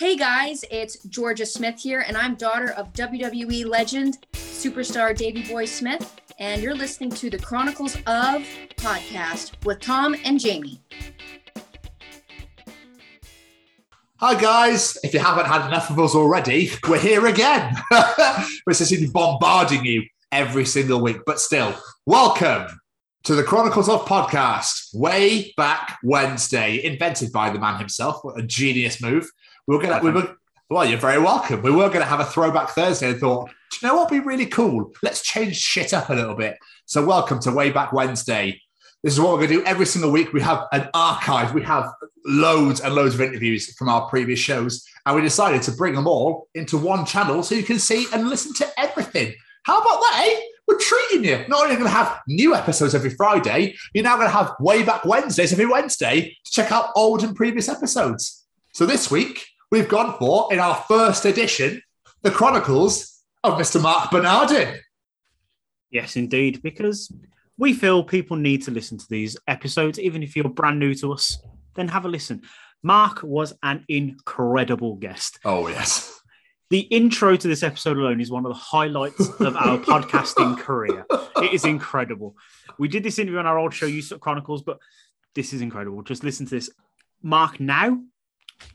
Hey guys, it's Georgia Smith here, and I'm daughter of WWE legend, superstar Davey Boy Smith, and you're listening to the Chronicles of podcast with Tom and Jamie. Hi guys, if you haven't had enough of us already, we're here again. we're essentially bombarding you every single week, but still, welcome to the Chronicles of Podcast, way back Wednesday, invented by the man himself. What a genius move. We were gonna, we were, well, you're very welcome. We were going to have a throwback Thursday and thought, do you know what would be really cool? Let's change shit up a little bit. So, welcome to Way Back Wednesday. This is what we're going to do every single week. We have an archive. We have loads and loads of interviews from our previous shows, and we decided to bring them all into one channel so you can see and listen to everything. How about that, eh? We're treating you. Not only are going to have new episodes every Friday, you're now going to have way back Wednesdays every Wednesday to check out old and previous episodes. So this week, we've gone for, in our first edition, the Chronicles of Mr. Marc Bernardin. Yes, indeed, because we feel people need to listen to these episodes, even if you're brand new to us, then have a listen. Marc was an incredible guest. Oh, yes. The intro to this episode alone is one of the highlights of our podcasting career. It is incredible. We did this interview on our old show, Youth Chronicles, but this is incredible. Just listen to this. Mark now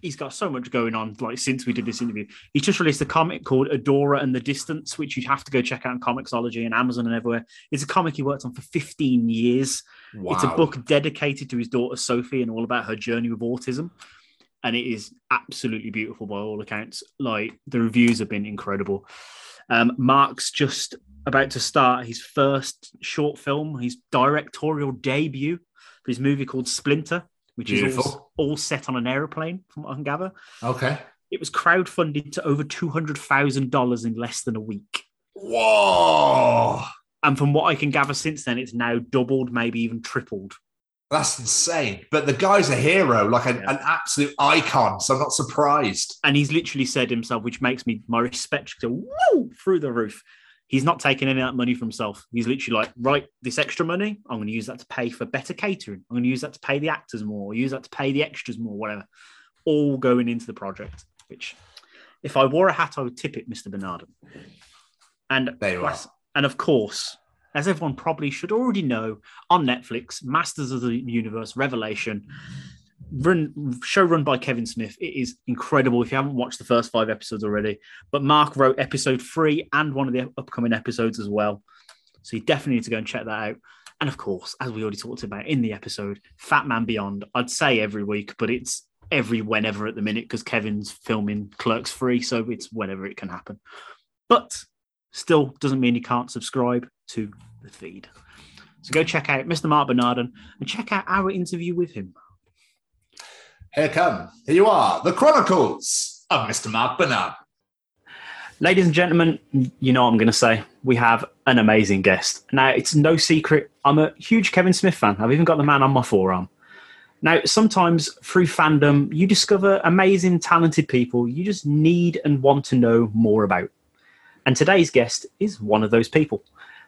he's got so much going on. Like since we did this interview, he just released a comic called Adora and the Distance, which you have to go check out on Comixology and Amazon and everywhere. It's a comic he worked on for 15 years. Wow. It's a book dedicated to his daughter Sophie and all about her journey with autism. And it is absolutely beautiful by all accounts. Like the reviews have been incredible. Um, Marc's just about to start his first short film, his directorial debut for his movie called Splinter which Beautiful. is all, all set on an aeroplane, from what I can gather. Okay. It was crowdfunded to over two hundred thousand dollars in less than a week. Whoa! And from what I can gather since then, it's now doubled, maybe even tripled. That's insane. But the guy's a hero, like an, yeah. an, absolute icon. So I'm not surprised. And he's literally said himself, which makes me my respect go woo through the roof he's not taking any of that money for himself. He's literally like, right, this extra money, I'm going to use that to pay for better catering. I'm going to use that to pay the actors more, use that to pay the extras more, whatever. All going into the project, which if I wore a hat, I would tip it, Mr. Bernardin. And, are. and of course, as everyone probably should already know, on Netflix, Masters of the Universe Revelation run show run by Kevin Smith. It is incredible. If you haven't watched the first five episodes already, but Marc wrote episode three and one of the upcoming episodes as well. So you definitely need to go and check that out. And of course, as we already talked about in the episode, Fat Man Beyond. I'd say every week, but it's every whenever at the minute because Kevin's filming Clerks Three, so it's whenever it can happen. But still doesn't mean you can't subscribe to the feed. So go check out Mr. Marc Bernardin and check out our interview with him. Here come, here you are, the Chronicles of Mr. Marc Bernard. Ladies and gentlemen, you know what I'm going to say. We have an amazing guest. Now, it's no secret, I'm a huge Kevin Smith fan. I've even got the man on my forearm. Now, sometimes through fandom, you discover amazing, talented people you just need and want to know more about. And today's guest is one of those people.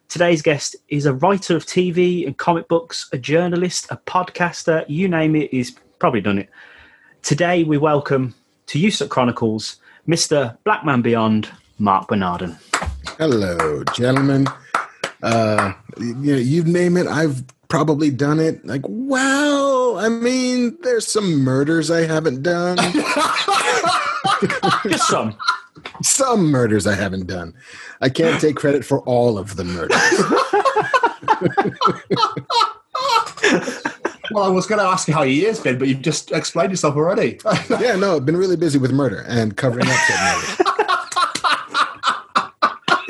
Today's guest is a writer of TV and comic books, a journalist, a podcaster, you name it, he's probably done it. Today, we welcome to USUK Chronicles Mr. Blackman Beyond, Marc Bernardin. Hello, gentlemen. Uh, you know, you name it, I've probably done it. Like, wow. I mean, there's some murders I haven't done. Just some. Some murders I haven't done. I can't take credit for all of the murders. well, I was going to ask you how your year's been, but you've just explained yourself already. yeah, no, I've been really busy with murder and covering up said murder.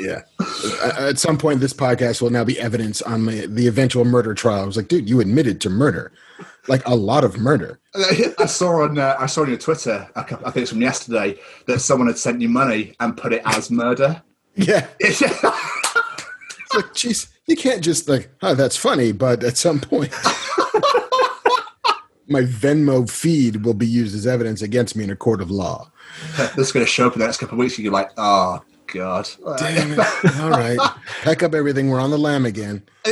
yeah. At some point, this podcast will now be evidence on my, the eventual murder trial. I was like, dude, you admitted to murder, like a lot of murder. I saw on uh, I saw on your Twitter, I think it's from yesterday, that someone had sent you money and put it as murder. Yeah. it's like, jeez, you can't just like, oh, that's funny, but at some point my Venmo feed will be used as evidence against me in a court of law. this is going to show up in the next couple of weeks. And you're like, oh god, damn it! All right, pack up everything. We're on the lam again.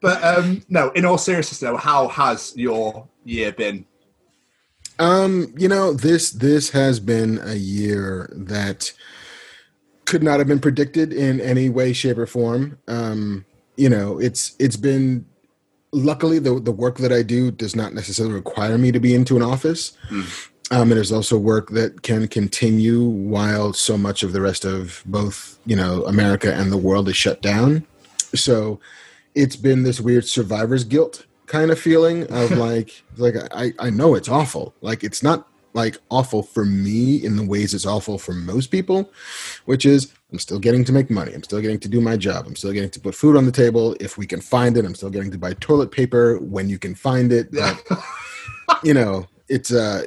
but um, no, in all seriousness, though, how has your year been? Um, you know, this this has been a year that could not have been predicted in any way, shape, or form. Um, you know, it's it's been luckily the the work that I do does not necessarily require me to be into an office. Mm. Um, and there's also work that can continue while so much of the rest of both, you know, America and the world is shut down. So it's been this weird survivor's guilt kind of feeling of like, like I, I know it's awful. Like it's not like awful for me in the ways it's awful for most people, which is I'm still getting to make money. I'm still getting to do my job. I'm still getting to put food on the table if we can find it. I'm still getting to buy toilet paper when you can find it. But, you know, it's uh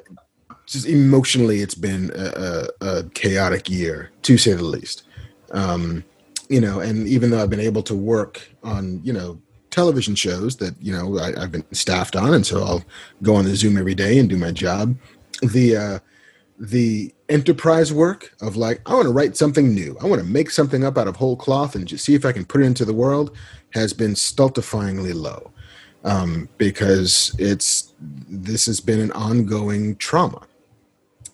just emotionally, it's been a, a, a chaotic year to say the least. Um, you know, and even though I've been able to work on, you know, television shows that you know I, have been staffed on, and so I'll go on the Zoom every day and do my job. The uh, the enterprise work of like I want to write something new, I want to make something up out of whole cloth and just see if I can put it into the world has been stultifyingly low um, because it's this has been an ongoing trauma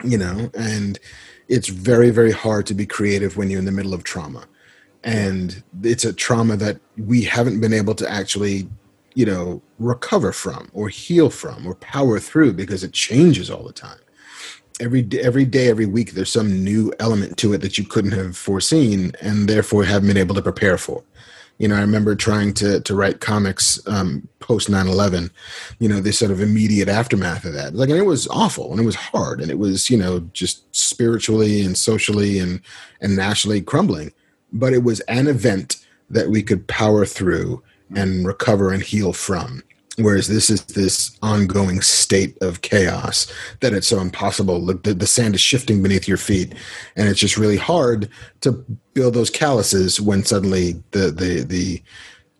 you know, and it's very, very hard to be creative when you're in the middle of trauma. And it's a trauma that we haven't been able to actually, you know, recover from or heal from or power through because it changes all the time. Every every day, every week, there's some new element to it that you couldn't have foreseen, and therefore haven't been able to prepare for you know, I remember trying to to write comics um, post 9-11, you know, this sort of immediate aftermath of that. Like, and it was awful and it was hard and it was, you know, just spiritually and socially and and nationally crumbling. But it was an event that we could power through and recover and heal from whereas this is this ongoing state of chaos that it's so impossible. The, the, sand is shifting beneath your feet and it's just really hard to build those calluses when suddenly the the the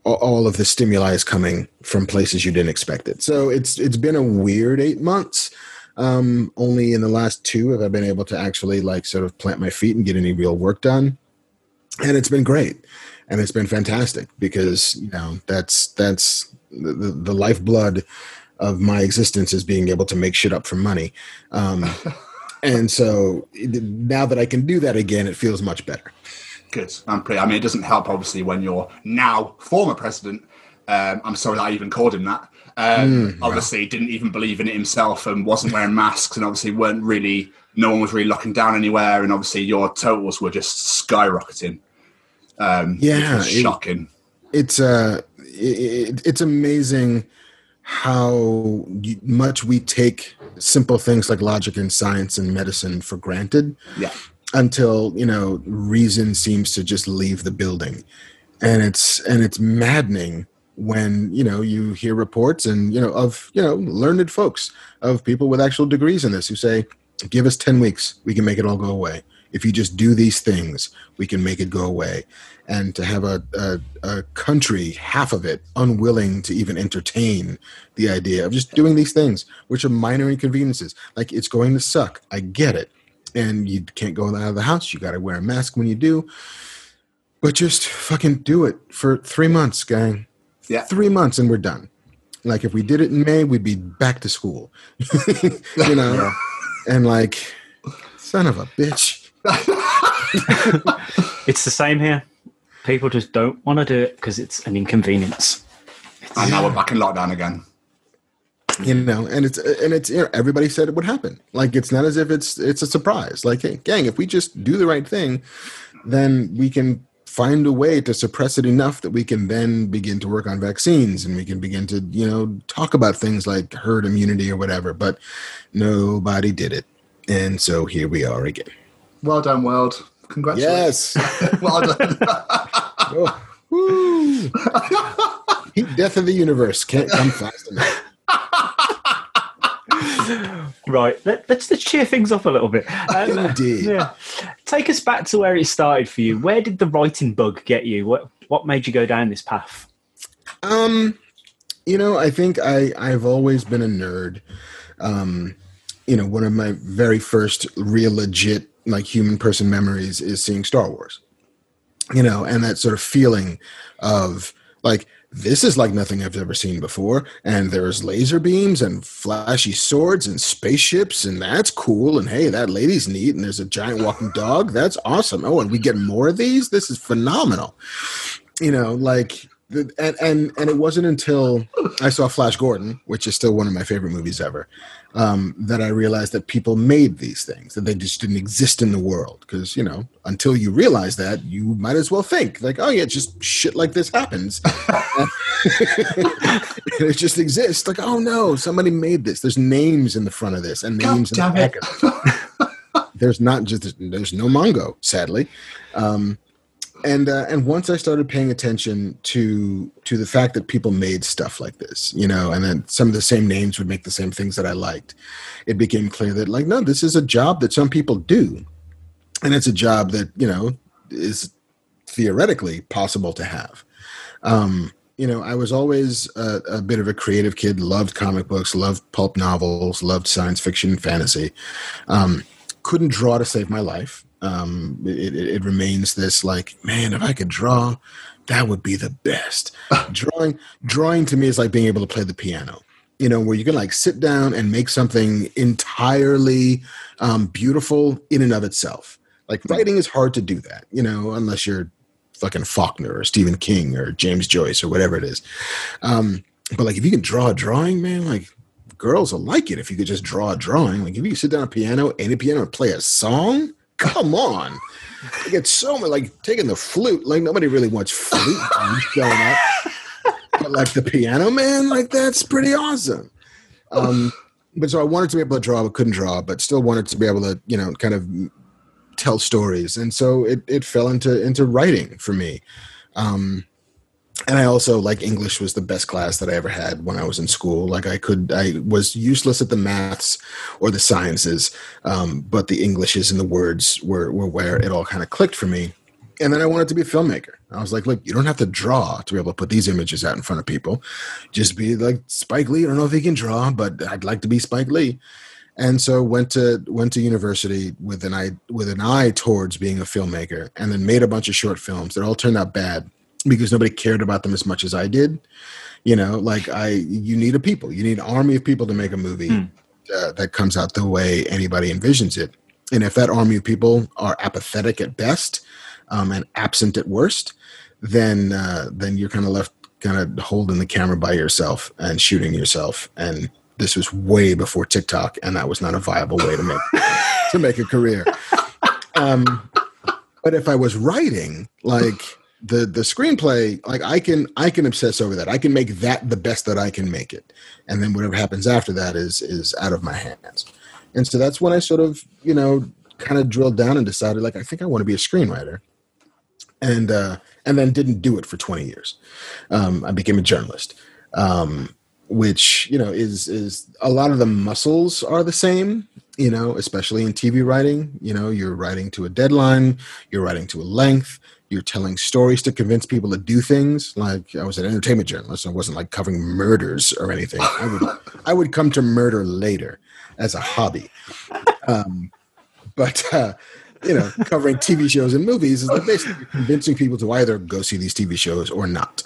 all of the stimuli is coming from places you didn't expect it. So it's it's been a weird eight months. Um only in the last two have i been able to actually like sort of plant my feet and get any real work done. And it's been great. And it's been fantastic because you know that's that's the, the lifeblood of my existence is being able to make shit up for money. Um, and so now that I can do that again, it feels much better. Good. I'm pretty, I mean, it doesn't help, obviously, when you're now former president. Um, I'm sorry that I even called him that. Um, mm, obviously, didn't even believe in it himself and wasn't wearing masks, and obviously weren't really. No one was really locking down anywhere, and obviously your totals were just skyrocketing. Um, yeah, shocking. It, it's uh, it, it's amazing how much we take simple things like logic and science and medicine for granted. Yeah. Until you know reason seems to just leave the building, and it's and it's maddening when you know you hear reports and you know of you know learned folks of people with actual degrees in this who say give us 10 weeks we can make it all go away if you just do these things we can make it go away and to have a, a, a, country, half of it, unwilling to even entertain the idea of just doing these things, which are minor inconveniences. Like it's going to suck. I get it. And you can't go out of the house. You got to wear a mask when you do. But just fucking do it for three months, gang. Yeah. Three months and we're done. Like if we did it in May, we'd be back to school. you know? And like, son of a bitch. it's the same here. People just don't want to do it because it's an inconvenience. It's, and now we're back in lockdown again. You know, and it's and it's you know, everybody said it would happen. Like it's not as if it's it's a surprise. Like, hey, gang, if we just do the right thing, then we can find a way to suppress it enough that we can then begin to work on vaccines and we can begin to you know talk about things like herd immunity or whatever but nobody did it and so here we are again well done world Congratulations. Yes. well done. oh, Heat death of the universe can't come fast enough. right, let, us let's, let's cheer things up a little bit. Um, Indeed. Yeah. Take us back to where it started for you. Where did the writing bug get you? What what made you go down this path? Um, you know, I think I I've always been a nerd. Um, you know, one of my very first real legit like human person memories is seeing Star Wars. You know, and that sort of feeling of like this is like nothing I've ever seen before. And there's laser beams and flashy swords and spaceships, and that's cool. And hey, that lady's neat. And there's a giant walking dog. That's awesome. Oh, and we get more of these. This is phenomenal. You know, like and and and it wasn't until I saw Flash Gordon, which is still one of my favorite movies ever, um, that I realized that people made these things that they just didn't exist in the world. Because you know, until you realize that, you might as well think like, oh yeah, just shit like this happens. it just exists. Like, oh no, somebody made this. There's names in the front of this and names in the back of it. there's not just there's no Mongo, sadly. Um, and uh, and once I started paying attention to to the fact that people made stuff like this, you know, and then some of the same names would make the same things that I liked, it became clear that like no, this is a job that some people do, and it's a job that you know is theoretically possible to have. Um, you know, I was always a, a, bit of a creative kid, loved comic books, loved pulp novels, loved science fiction and fantasy. Um, couldn't draw to save my life um, it, it, remains this like, man, if I could draw, that would be the best. drawing, drawing to me is like being able to play the piano. You know, where you can like sit down and make something entirely um, beautiful in and of itself. Like hmm. writing is hard to do that, you know, unless you're fucking Faulkner or Stephen King or James Joyce or whatever it is. Um, but like if you can draw a drawing, man, like girls will like it if you could just draw a drawing. Like if you sit down a piano, any piano, and play a song, come on. I get so much like taking the flute. Like nobody really wants flute showing up, but like the piano man, like that's pretty awesome. Um, but so I wanted to be able to draw, but couldn't draw, but still wanted to be able to, you know, kind of tell stories, and so it it fell into into writing for me. Um, and I also like English was the best class that I ever had when I was in school. Like I could, I was useless at the maths or the sciences, um, but the Englishes and the words were were where it all kind of clicked for me. And then I wanted to be a filmmaker. I was like, look, you don't have to draw to be able to put these images out in front of people. Just be like Spike Lee. I don't know if he can draw, but I'd like to be Spike Lee. And so went to went to university with an eye with an eye towards being a filmmaker, and then made a bunch of short films that all turned out bad because nobody cared about them as much as I did. You know, like I, you need a people, you need an army of people to make a movie mm. uh, that comes out the way anybody envisions it. And if that army of people are apathetic at best um, and absent at worst, then uh, then you're kind of left kind of holding the camera by yourself and shooting yourself. And this was way before TikTok, and that was not a viable way to make to make a career. Um, but if I was writing, like the the screenplay like i can i can obsess over that. I can make that the best that i can make it. And then whatever happens after that is is out of my hands. And so that's when i sort of you know kind of drilled down and decided like i think i want to be a screenwriter. And uh and then didn't do it for 20 years. Um i became a journalist. Um which you know is is a lot of the muscles are the same you know especially in tv writing. You know you're writing to a deadline you're writing to a length you're telling stories to convince people to do things. Like I was an entertainment journalist, I wasn't like covering murders or anything. I would I would come to murder later as a hobby. Um, but uh, you know, covering TV shows and movies is like basically convincing people to either go see these TV shows or not.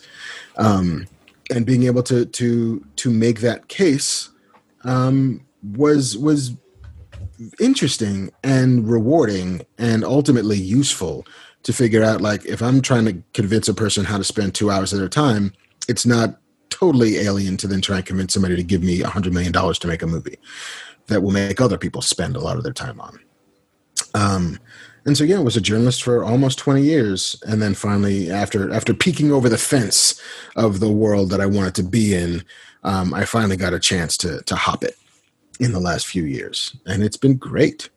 Um, and being able to to to make that case um, was was interesting and rewarding and ultimately useful to figure out like if I'm trying to convince a person how to spend two hours of their time, it's not totally alien to then try and convince somebody to give me a hundred million dollars to make a movie that will make other people spend a lot of their time on. Um, and so yeah, I was a journalist for almost 20 years, and then finally, after after peeking over the fence of the world that I wanted to be in, um, I finally got a chance to to hop it in the last few years, and it's been great.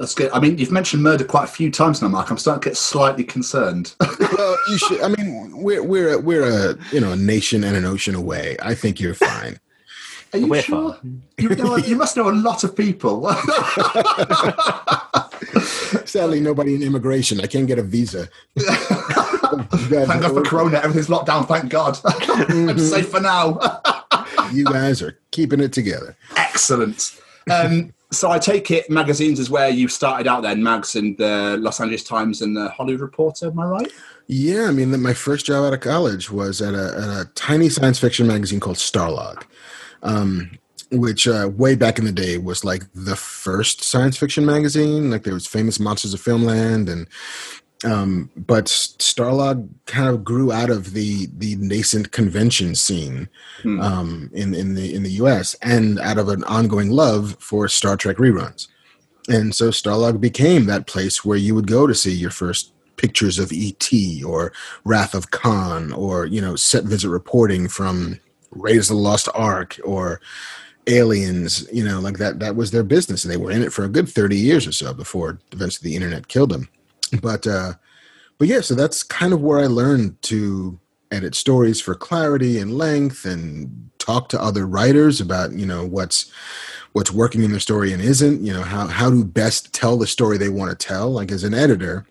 That's good. I mean, you've mentioned murder quite a few times now, Marc. I'm starting to get slightly concerned. well, you should. I mean, we're we're a, we're a you know a nation and an ocean away. I think you're fine. Are you we're sure? You, know, you must know a lot of people. Sadly, nobody in immigration. I can't get a visa. thank God for Corona. Everything's locked down. Thank God. I'm safe for now. you guys are keeping it together. Excellent. Um, So I take it magazines is where you started out then, mags and the Los Angeles Times and the Hollywood Reporter. Am I right? Yeah, I mean, my first job out of college was at a, at a tiny science fiction magazine called Starlog, um, which uh, way back in the day was like the first science fiction magazine. Like there was famous Monsters of Filmland, and um, but Starlog kind of grew out of the the nascent convention scene Hmm. um, in in the in the U.S. and out of an ongoing love for Star Trek reruns. And so Starlog became that place where you would go to see your first pictures of ET or Wrath of Khan or you know set visit reporting from Raiders of the Lost Ark or Aliens. You know, like that. That was their business, and they were in it for a good thirty years or so before eventually the internet killed them. But uh, but yeah, so that's kind of where I learned to edit stories for clarity and length and talk to other writers about you know what's what's working in the story and isn't you know how how to best tell the story they want to tell? Like as an editor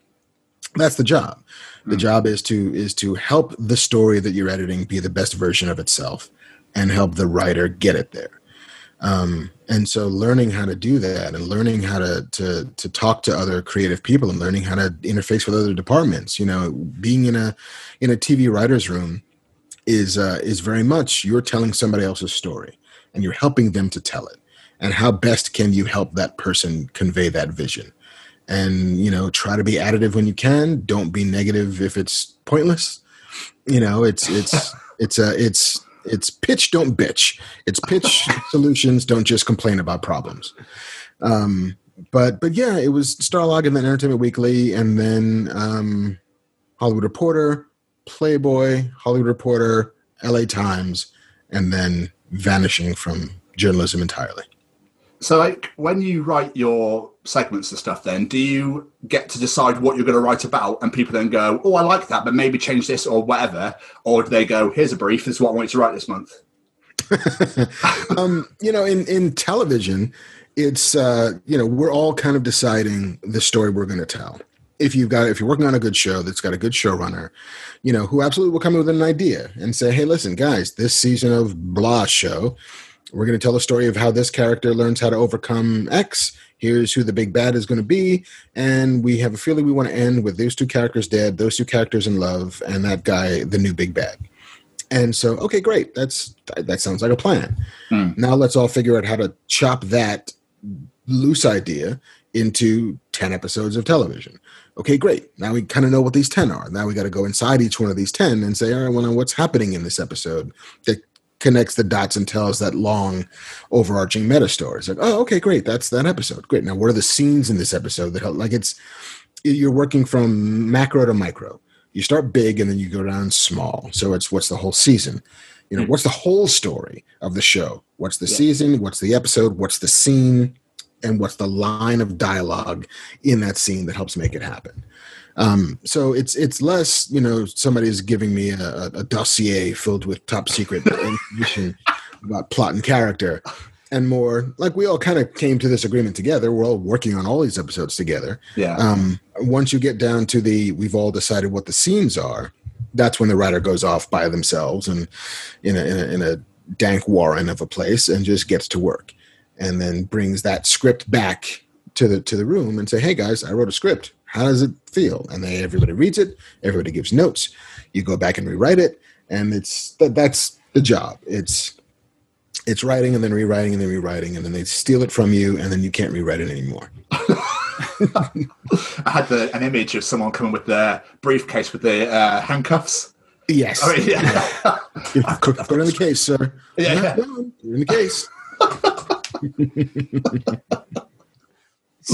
that's the job. The Mm. job is to is to help the story that you're editing be the best version of itself and help the writer get it there. Um, and so learning how to do that and learning how to to to talk to other creative people and learning how to interface with other departments you know being in a in a tv writers room is uh, is very much you're telling somebody else's story and you're helping them to tell it. And how best can you help that person convey that vision? And you know try to be additive when you can. Don't be negative if it's pointless. You know it's it's it's a it's it's pitch don't bitch. It's pitch solutions don't just complain about problems. Um but but yeah it was starlog and then entertainment weekly and then um hollywood reporter playboy hollywood reporter la times and then vanishing from journalism entirely So, like, when you write your segments and stuff, then do you get to decide what you're going to write about, and people then go, "Oh, I like that, but maybe change this or whatever," or do they go, "Here's a brief. This is what I want you to write this month." um, you know, in in television, it's uh, you know we're all kind of deciding the story we're going to tell. If you've got if you're working on a good show that's got a good showrunner, you know who absolutely will come in with an idea and say, "Hey, listen, guys, this season of blah show, we're going to tell the story of how this character learns how to overcome X. Here's who the big bad is going to be, and we have a feeling we want to end with those two characters dead, those two characters in love, and that guy, the new big bad." And so, okay, great. That's that sounds like a plan. Hmm. Now let's all figure out how to chop that loose idea into 10 episodes of television. Okay, great. Now we kind of know what these 10 are. Now we got to go inside each one of these 10 and say, all right, well, now what's happening in this episode that connects the dots and tells that long overarching meta story? It's like, oh, okay, great. That's that episode. Great. Now, what are the scenes in this episode that help? Like it's, you're working from macro to micro. You start big and then you go down small. So it's what's the whole season? You know, hmm. what's the whole story of the show? What's the Yeah. season? What's the episode? What's the scene? And what's the line of dialogue in that scene that helps make it happen? Um, so it's it's less, you know, somebody's giving me a, a- dossier filled with top secret information about plot and character, and more like we all kind of came to this agreement together. We're all working on all these episodes together Yeah. um, once you get down to the we've all decided what the scenes are that's when the writer goes off by themselves and in a, in a, in a dank warren of a place and just gets to work and then brings that script back to the to the room and say hey guys i wrote a script how does it feel and then everybody reads it everybody gives notes you go back and rewrite it and it's that that's the job it's it's writing and then rewriting and then rewriting and then they steal it from you and then you can't rewrite it anymore I had the, an image of someone coming with their briefcase with the uh, handcuffs. yes Oh, yeah. Put it in the case, sir. Yeah, yeah. Put in the case.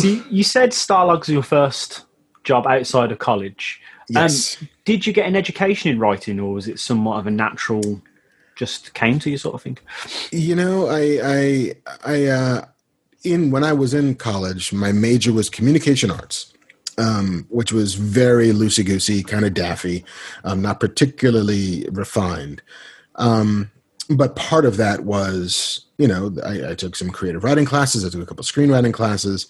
See, you said Starlog's was your first job outside of college. Yes. Did you get an education in writing, or was it somewhat of a natural, just came to you sort of thing? you know, I, I, I, uh, in when I was in college, my major was communication arts, um, which was very loosey goosey, kind of daffy, um, not particularly refined. Um, but part of that was, you know, I, I took some creative writing classes, I took a couple screenwriting classes,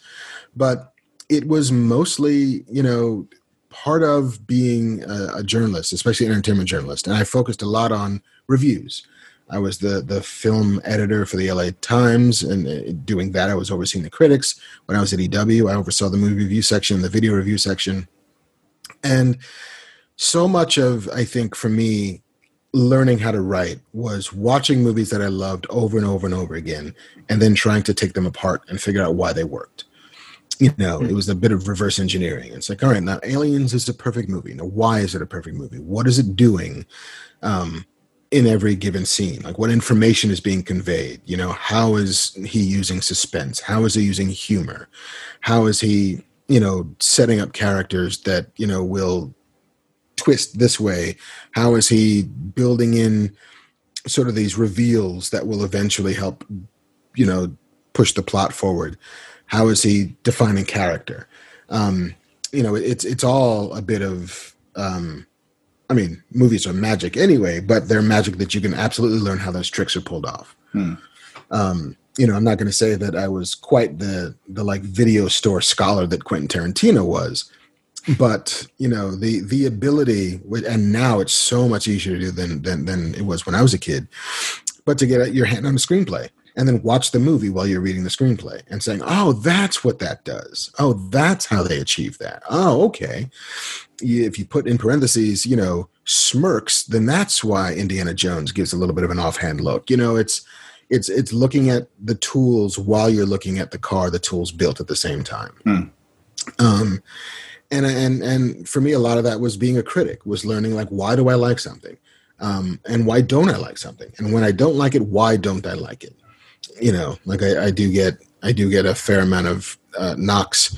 but it was mostly, you know, part of being a, a journalist, especially an entertainment journalist. And I focused a lot on reviews. I was the the film editor for the LA Times, and uh, doing that, I was overseeing the critics. When I was at EW, I oversaw the movie review section, the video review section, and so much of I think for me learning how to write was watching movies that I loved over and over and over again, and then trying to take them apart and figure out why they worked. You know, it was a bit of reverse engineering. It's like, all right, now Aliens is a perfect movie. Now, why is it a perfect movie? What is it doing um, in every given scene? Like, what information is being conveyed? You know, how is he using suspense? How is he using humor? How is he, you know, setting up characters that you know will twist this way? How is he building in sort of these reveals that will eventually help, you know, push the plot forward? How is he defining character? Um, you know, it's it's all a bit of. Um, I mean, movies are magic anyway, but they're magic that you can absolutely learn how those tricks are pulled off. Hmm. Um, you know, I'm not going to say that I was quite the the like video store scholar that Quentin Tarantino was, but you know the the ability and now it's so much easier to do than than than it was when i was a kid but to get your hand on a screenplay and then watch the movie while you're reading the screenplay and saying oh that's what that does. Oh that's how they achieve that. Oh okay. If you put in parentheses you know smirks then that's why indiana jones gives a little bit of an offhand look. You know it's it's it's looking at the tools while you're looking at the car the tools built at the same time. Hmm. um and and and for me a lot of that was being a critic was learning like why do i like something? Um, and why don't i like something? And when i don't like it why don't i like it you know like i, I do get i do get a fair amount of uh, knocks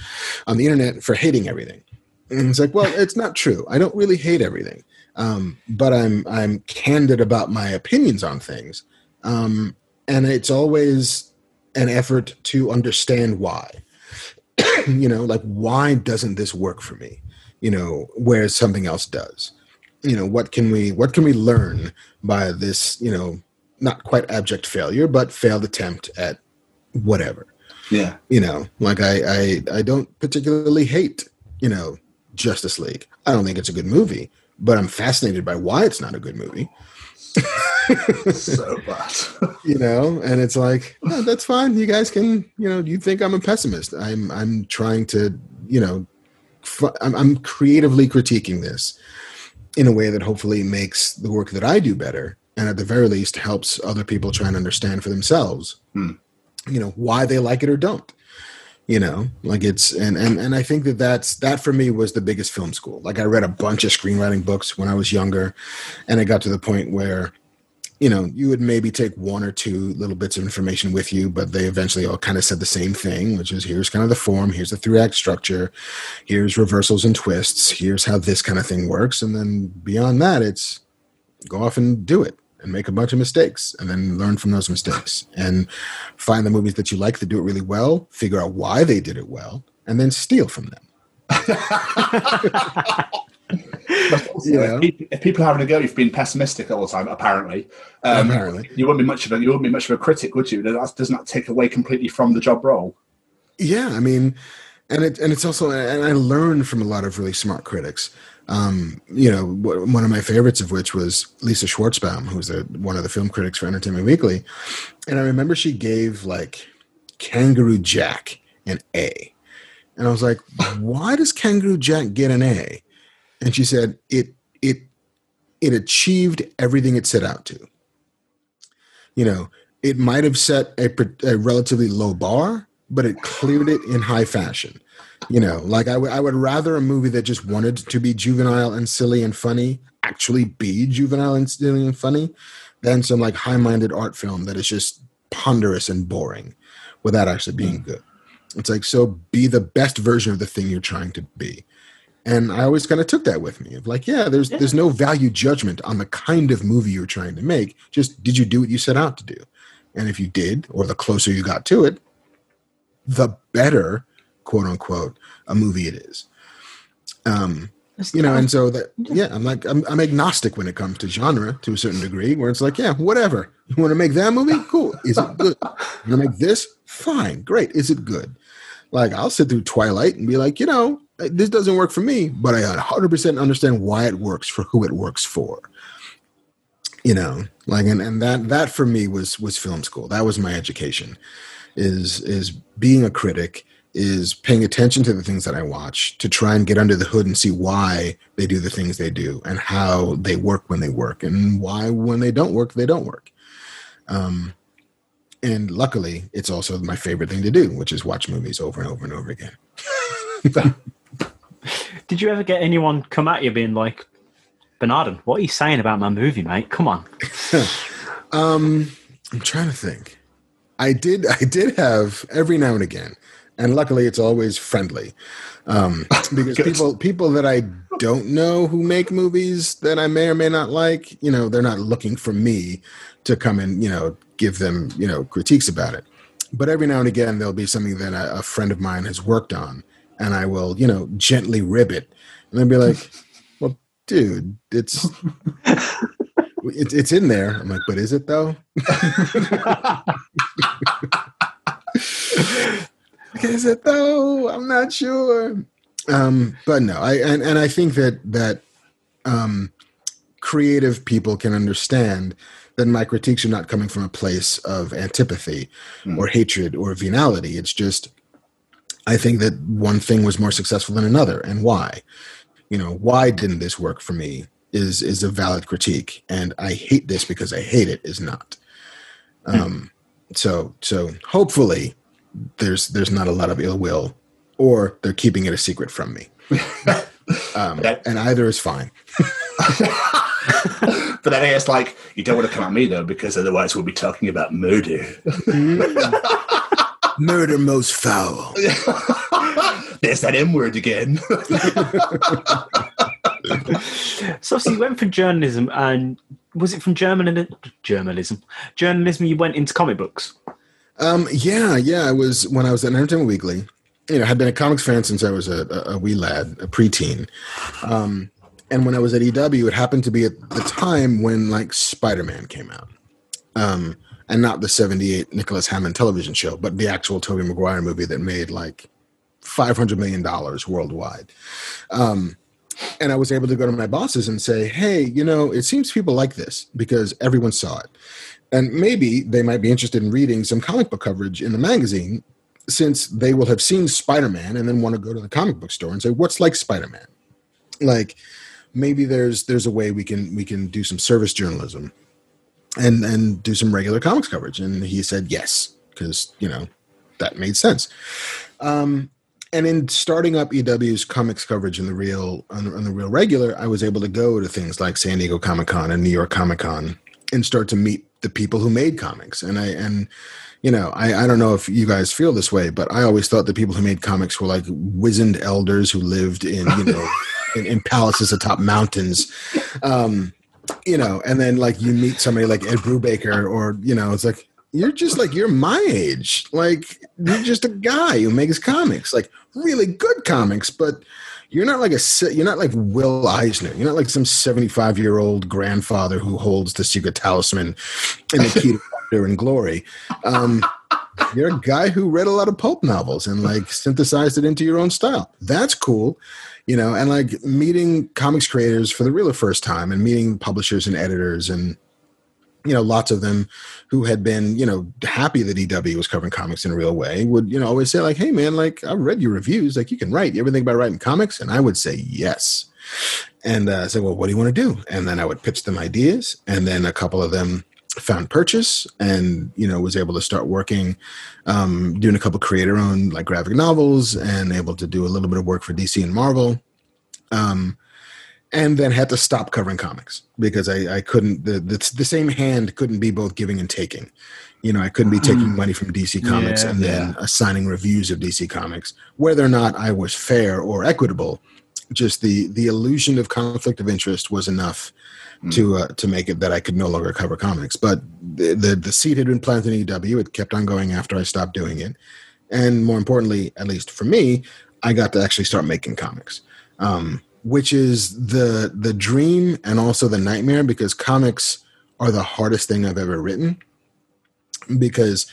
on the internet for hating everything. And it's like well it's not true. I don't really hate everything. Um, but i'm i'm candid about my opinions on things. Um, and it's always an effort to understand why. You know like why doesn't this work for me? You know whereas something else does. You know what can we what can we learn by this you know not quite abject failure but failed attempt at whatever. Yeah. you know like i i i don't particularly hate you know justice league. I don't think it's a good movie but i'm fascinated by why it's not a good movie. So bad. you know and it's like "No, that's fine. You guys can you know you think i'm a pessimist. I'm i'm trying to you know f- I'm, I'm creatively critiquing this in a way that hopefully makes the work that i do better and at the very least helps other people try and understand for themselves Hmm. you know why they like it or don't you know like it's and and and i think that that's that for me was the biggest film school like i read a bunch of screenwriting books when i was younger and it got to the point where you know you would maybe take one or two little bits of information with you but they eventually all kind of said the same thing which is here's kind of the form here's the three act structure here's reversals and twists here's how this kind of thing works and then beyond that it's go off and do it and make a bunch of mistakes and then learn from those mistakes and find the movies that you like that do it really well figure out why they did it well and then steal from them Also, if, people, if people are having a go, you've been pessimistic all the time. Apparently, um, Apparently. you wouldn't be much of a you wouldn't be much of a critic, would you? That doesn't that take away completely from the job role? Yeah, I mean, and it and it's also and I learned from a lot of really smart critics. Um, you know, one of my favorites of which was Lisa Schwarzbaum, who's a, one of the film critics for Entertainment Weekly, and I remember she gave like Kangaroo Jack an A, and I was like, why does Kangaroo Jack get an A? And she said it it it achieved everything it set out to. You know, it might have set a, a relatively low bar, but it cleared it in high fashion. You know, like I would I would rather a movie that just wanted to be juvenile and silly and funny actually be juvenile and silly and funny than some like high-minded art film that is just ponderous and boring without actually being hmm. good. It's like so be the best version of the thing you're trying to be. And I always kind of took that with me of like, yeah, there's there's no value judgment on the kind of movie you're trying to make. Just did you do what you set out to do? And if you did, or the closer you got to it, the better, quote unquote, a movie it is. Um, you know, and so that yeah, I'm like I'm, I'm agnostic when it comes to genre to a certain degree, where it's like, yeah, whatever. You want to make that movie? Cool. Is it good? You want to make this? Fine, great. Is it good? Like I'll sit through Twilight and be like, you know, this doesn't work for me, but I 100% understand why it works for who it works for. you know like and, and that that for me was was film school that was my education is is being a critic is paying attention to the things that i watch to try and get under the hood and see why they do the things they do and how they work when they work and why when they don't work they don't work um and luckily it's also my favorite thing to do which is watch movies over and over and over again Did you ever get anyone come at you being like, Bernardin, what are you saying about my movie, mate? Come on. Um, I'm trying to think. I did. I did have every now and again, and luckily it's always friendly, um, because people people that I don't know who make movies that I may or may not like, you know, they're not looking for me to come and you know give them you know critiques about it. But every now and again there'll be something that a, a friend of mine has worked on, and I will you know gently rib it, and I'll be like, "Well, dude, it's." It's it's in there. I'm like, but is it though? Is it though? I'm not sure. Um, but no, I and, and I think that that um, creative people can understand that my critiques are not coming from a place of antipathy Hmm. or hatred or venality. It's just I think that one thing was more successful than another, and why? You know, why didn't this work for me? Is is a valid critique, and I hate this because I hate it is not. Um, so so hopefully there's there's not a lot of ill will, or they're keeping it a secret from me. um, Yeah. and either is fine. but then it's like you don't want to come at me though, because otherwise we'll be talking about murder. Murder most foul. There's that M word again. So, so you went for journalism, and was it from German journalism? Journalism, you went into comic books. Um, yeah, yeah. I was when I was at Entertainment Weekly. You know, I had been a comics fan since I was a, a, wee lad, a preteen. Um, and when I was at EW, it happened to be at the time when like Spider Man came out, um, and not the '78 Nicholas Hammond television show, but the actual Tobey Maguire movie that made like five hundred million dollars worldwide. Um, and I was able to go to my bosses and say, "Hey, you know, it seems people like this because everyone saw it." And maybe they might be interested in reading some comic book coverage in the magazine since they will have seen spider-man and then want to go to the comic book store and say what's like spider-man? Like maybe there's there's a way we can we can do some service journalism and and do some regular comics coverage. And he said yes because you know that made sense. Um and in starting up EW's comics coverage in the real on, on the real regular, I was able to go to things like San Diego Comic Con and New York Comic Con and start to meet the people who made comics. And I and you know, I, I don't know if you guys feel this way, but I always thought the people who made comics were like wizened elders who lived in, you know, in, in palaces atop mountains. Um, you know, and then like you meet somebody like Ed Brubaker or, you know, it's like you're just like you're my age. Like you're just a guy who makes comics, like really good comics, but you're not like a you're not like Will Eisner. You're not like some 75 year old grandfather who holds the secret talisman and the key to wonder and glory. Um, you're a guy who read a lot of pulp novels and like synthesized it into your own style. That's cool, you know. And like meeting comics creators for the real first time and meeting publishers and editors and you know lots of them who had been you know happy that EW was covering comics in a real way would you know always say like hey man like I've read your reviews. Like you can write you ever think about writing comics. And I would say yes. And uh, I said well what do you want to do? And then I would pitch them ideas. And then a couple of them found purchase and you know was able to start working um, doing a couple creator owned like graphic novels and able to do a little bit of work for DC and Marvel. Um, and then had to stop covering comics because I, I couldn't the, the the same hand couldn't be both giving and taking. You know, I couldn't be taking money from DC Comics Yeah, and then assigning reviews of DC Comics, whether or not I was fair or equitable. Just the the illusion of conflict of interest was enough to uh, to make it that I could no longer cover comics. But the, the the seed had been planted in EW. It kept on going after I stopped doing it, and more importantly, at least for me, I got to actually start making comics. Um, which is the the dream and also the nightmare because comics are the hardest thing I've ever written. Because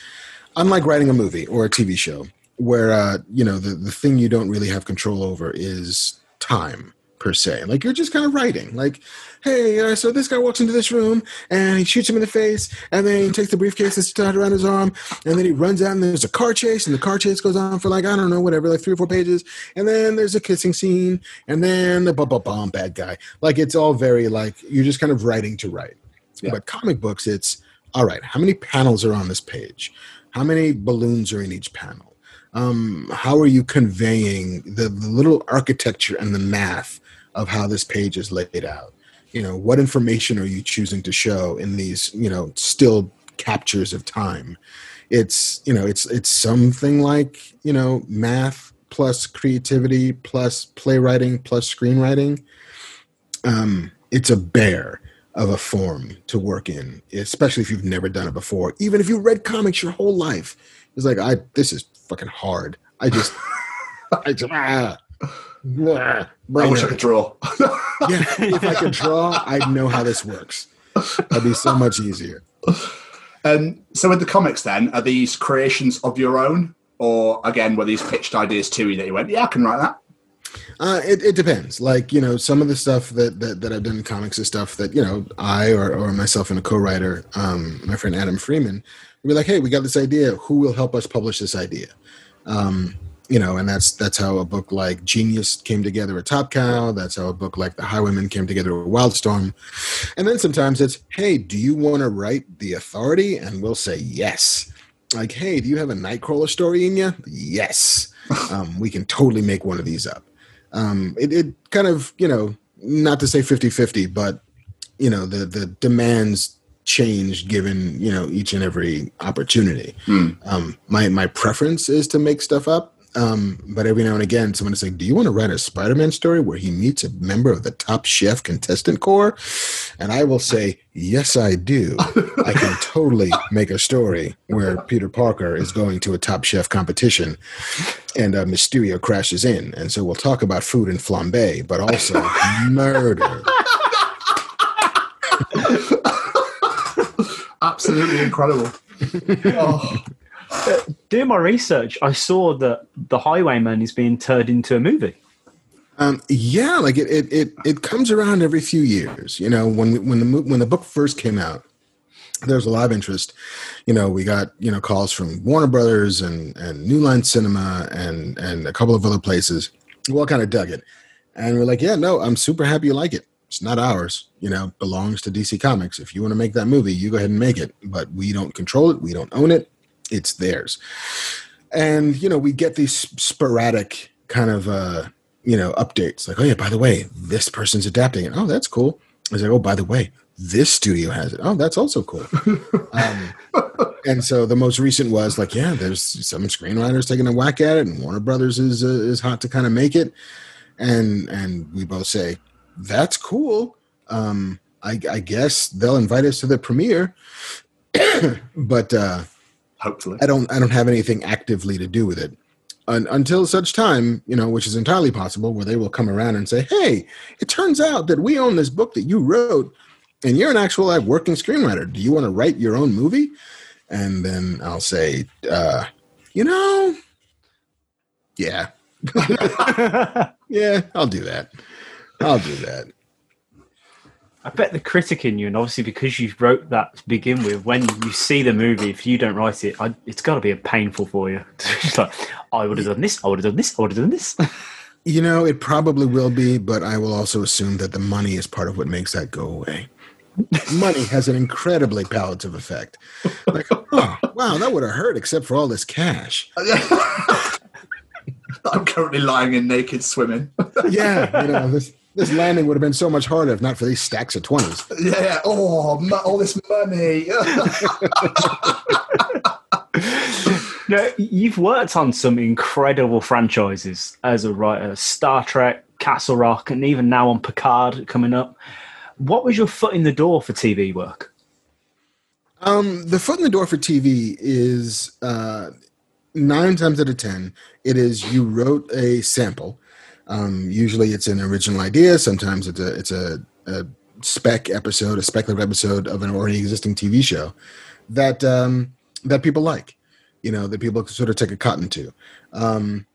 unlike writing a movie or a TV show, where uh, you know the, the thing you don't really have control over is time, per se. Like you're just kind of writing. Like, hey, uh, so this guy walks into this room and he shoots him in the face, and then he takes the briefcase that's tied around his arm, and then he runs out and there's a car chase, and the car chase goes on for like I don't know, whatever, like three or four pages, and then there's a kissing scene, and then the bum bum bum bad guy. Like it's all very like you're just kind of writing to write. Yeah. But comic books, it's all right. How many panels are on this page? How many balloons are in each panel? um, how are you conveying the, the little architecture and the math of how this page is laid out. You know what information are you choosing to show in these you know still captures of time? It's you know it's it's something like you know math plus creativity plus playwriting plus screenwriting. Um it's a bear of a form to work in especially if you've never done it before. Even if you read comics your whole life it's like i this is fucking hard. I just i just ah, ah, I wish I could draw. yeah if i could draw i'd know how this works that'd be so much easier Um, so with the comics, then are these creations of your own, or again were these pitched ideas to you that you went, yeah, I can write that. Uh, it, it depends. Like you know, some of the stuff that, that, that I've done in comics is stuff that you know I or, or myself and a co-writer, um, my friend Adam Freeman, would be like, "Hey, we got this idea. Who will help us publish this idea?" Um, you know, and that's that's how a book like Genius came together at Top Cow. That's how a book like The Highwaymen came together at Wildstorm. And then sometimes it's, "Hey, do you want to write The Authority?" And we'll say yes. Like, "Hey, do you have a Nightcrawler story in you?" Yes. Um, we can totally make one of these up um, it, it kind of you know not to say 50-50 but you know the the demands change given you know each and every opportunity Hmm. um, my my preference is to make stuff up um, but every now and again someone is like do you want to write a spider-man story where he meets a member of the top chef contestant corps and i will say yes i do i can totally make a story where peter parker is going to a top chef competition and uh, Mysterio crashes in, and so we'll talk about food and flambe, but also murder. Absolutely incredible. oh, Doing my research, I saw that The Highwaymen is being turned into a movie. Um, yeah, like it, it, it, it comes around every few years. You know, when when the when the book first came out, there was a lot of interest. You know, we got you know calls from Warner Brothers and and New Line Cinema and and a couple of other places. We all kind of dug it, and we're like, yeah, no, I'm super happy you like it. It's not ours. You know, belongs to DC Comics. If you want to make that movie, you go ahead and make it. But we don't control it. We don't own it. It's theirs. And you know, we get these sporadic kind of uh, you know updates, like, oh yeah, by the way, this person's adapting it. Oh, that's cool. It's like, oh, by the way, this studio has it. Oh, that's also cool. um, and so the most recent was like, yeah, there's some screenwriters taking a whack at it, and Warner Brothers is uh, is hot to kind of make it. And and we both say that's cool. Um, I, I guess they'll invite us to the premiere, but uh, hopefully. I don't I don't have anything actively to do with it. Un- until such time, you know, which is entirely possible, where they will come around and say, "Hey, it turns out that we own this book that you wrote, and you're an actual like working screenwriter. Do you want to write your own movie?" And then I'll say, uh, "You know, yeah, yeah, I'll do that. I'll do that." I bet the critic in you, and obviously because you wrote that to begin with, when you see the movie, if you don't write it, I, it's got to be a painful for you. it's like, I would have done this, I would have done this, I would have done this. You know, it probably will be, but I will also assume that the money is part of what makes that go away. money has an incredibly palliative effect. Like, oh, wow, that would have hurt except for all this cash. I'm currently lying in naked swimming. Yeah, you know, this this landing would have been so much harder if not for these stacks of 20s. yeah. Oh, mo- all this money. no, you've worked on some incredible franchises as a writer Star Trek, Castle Rock, and even now on Picard coming up. What was your foot in the door for TV work? Um, the foot in the door for TV is uh, nine times out of ten, it is you wrote a sample. Um, usually, it's an original idea. Sometimes it's a it's a, a spec episode, a speculative episode of an already existing TV show that um, that people like. You know, that people sort of take a cotton to. Um,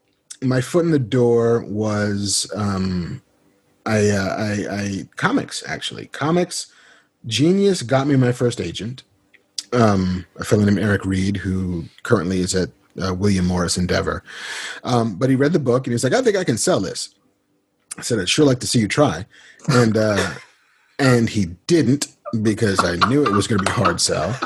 my foot in the door was um, I, uh, I, I comics actually comics. Genius got me my first agent, um, a fellow named Eric Reed, who currently is at uh, William Morris Endeavor. Um, but he read the book and he was like, "I think I can sell this." I said, "I'd sure like to see you try," and uh, and he didn't because I knew it was going to be hard sell.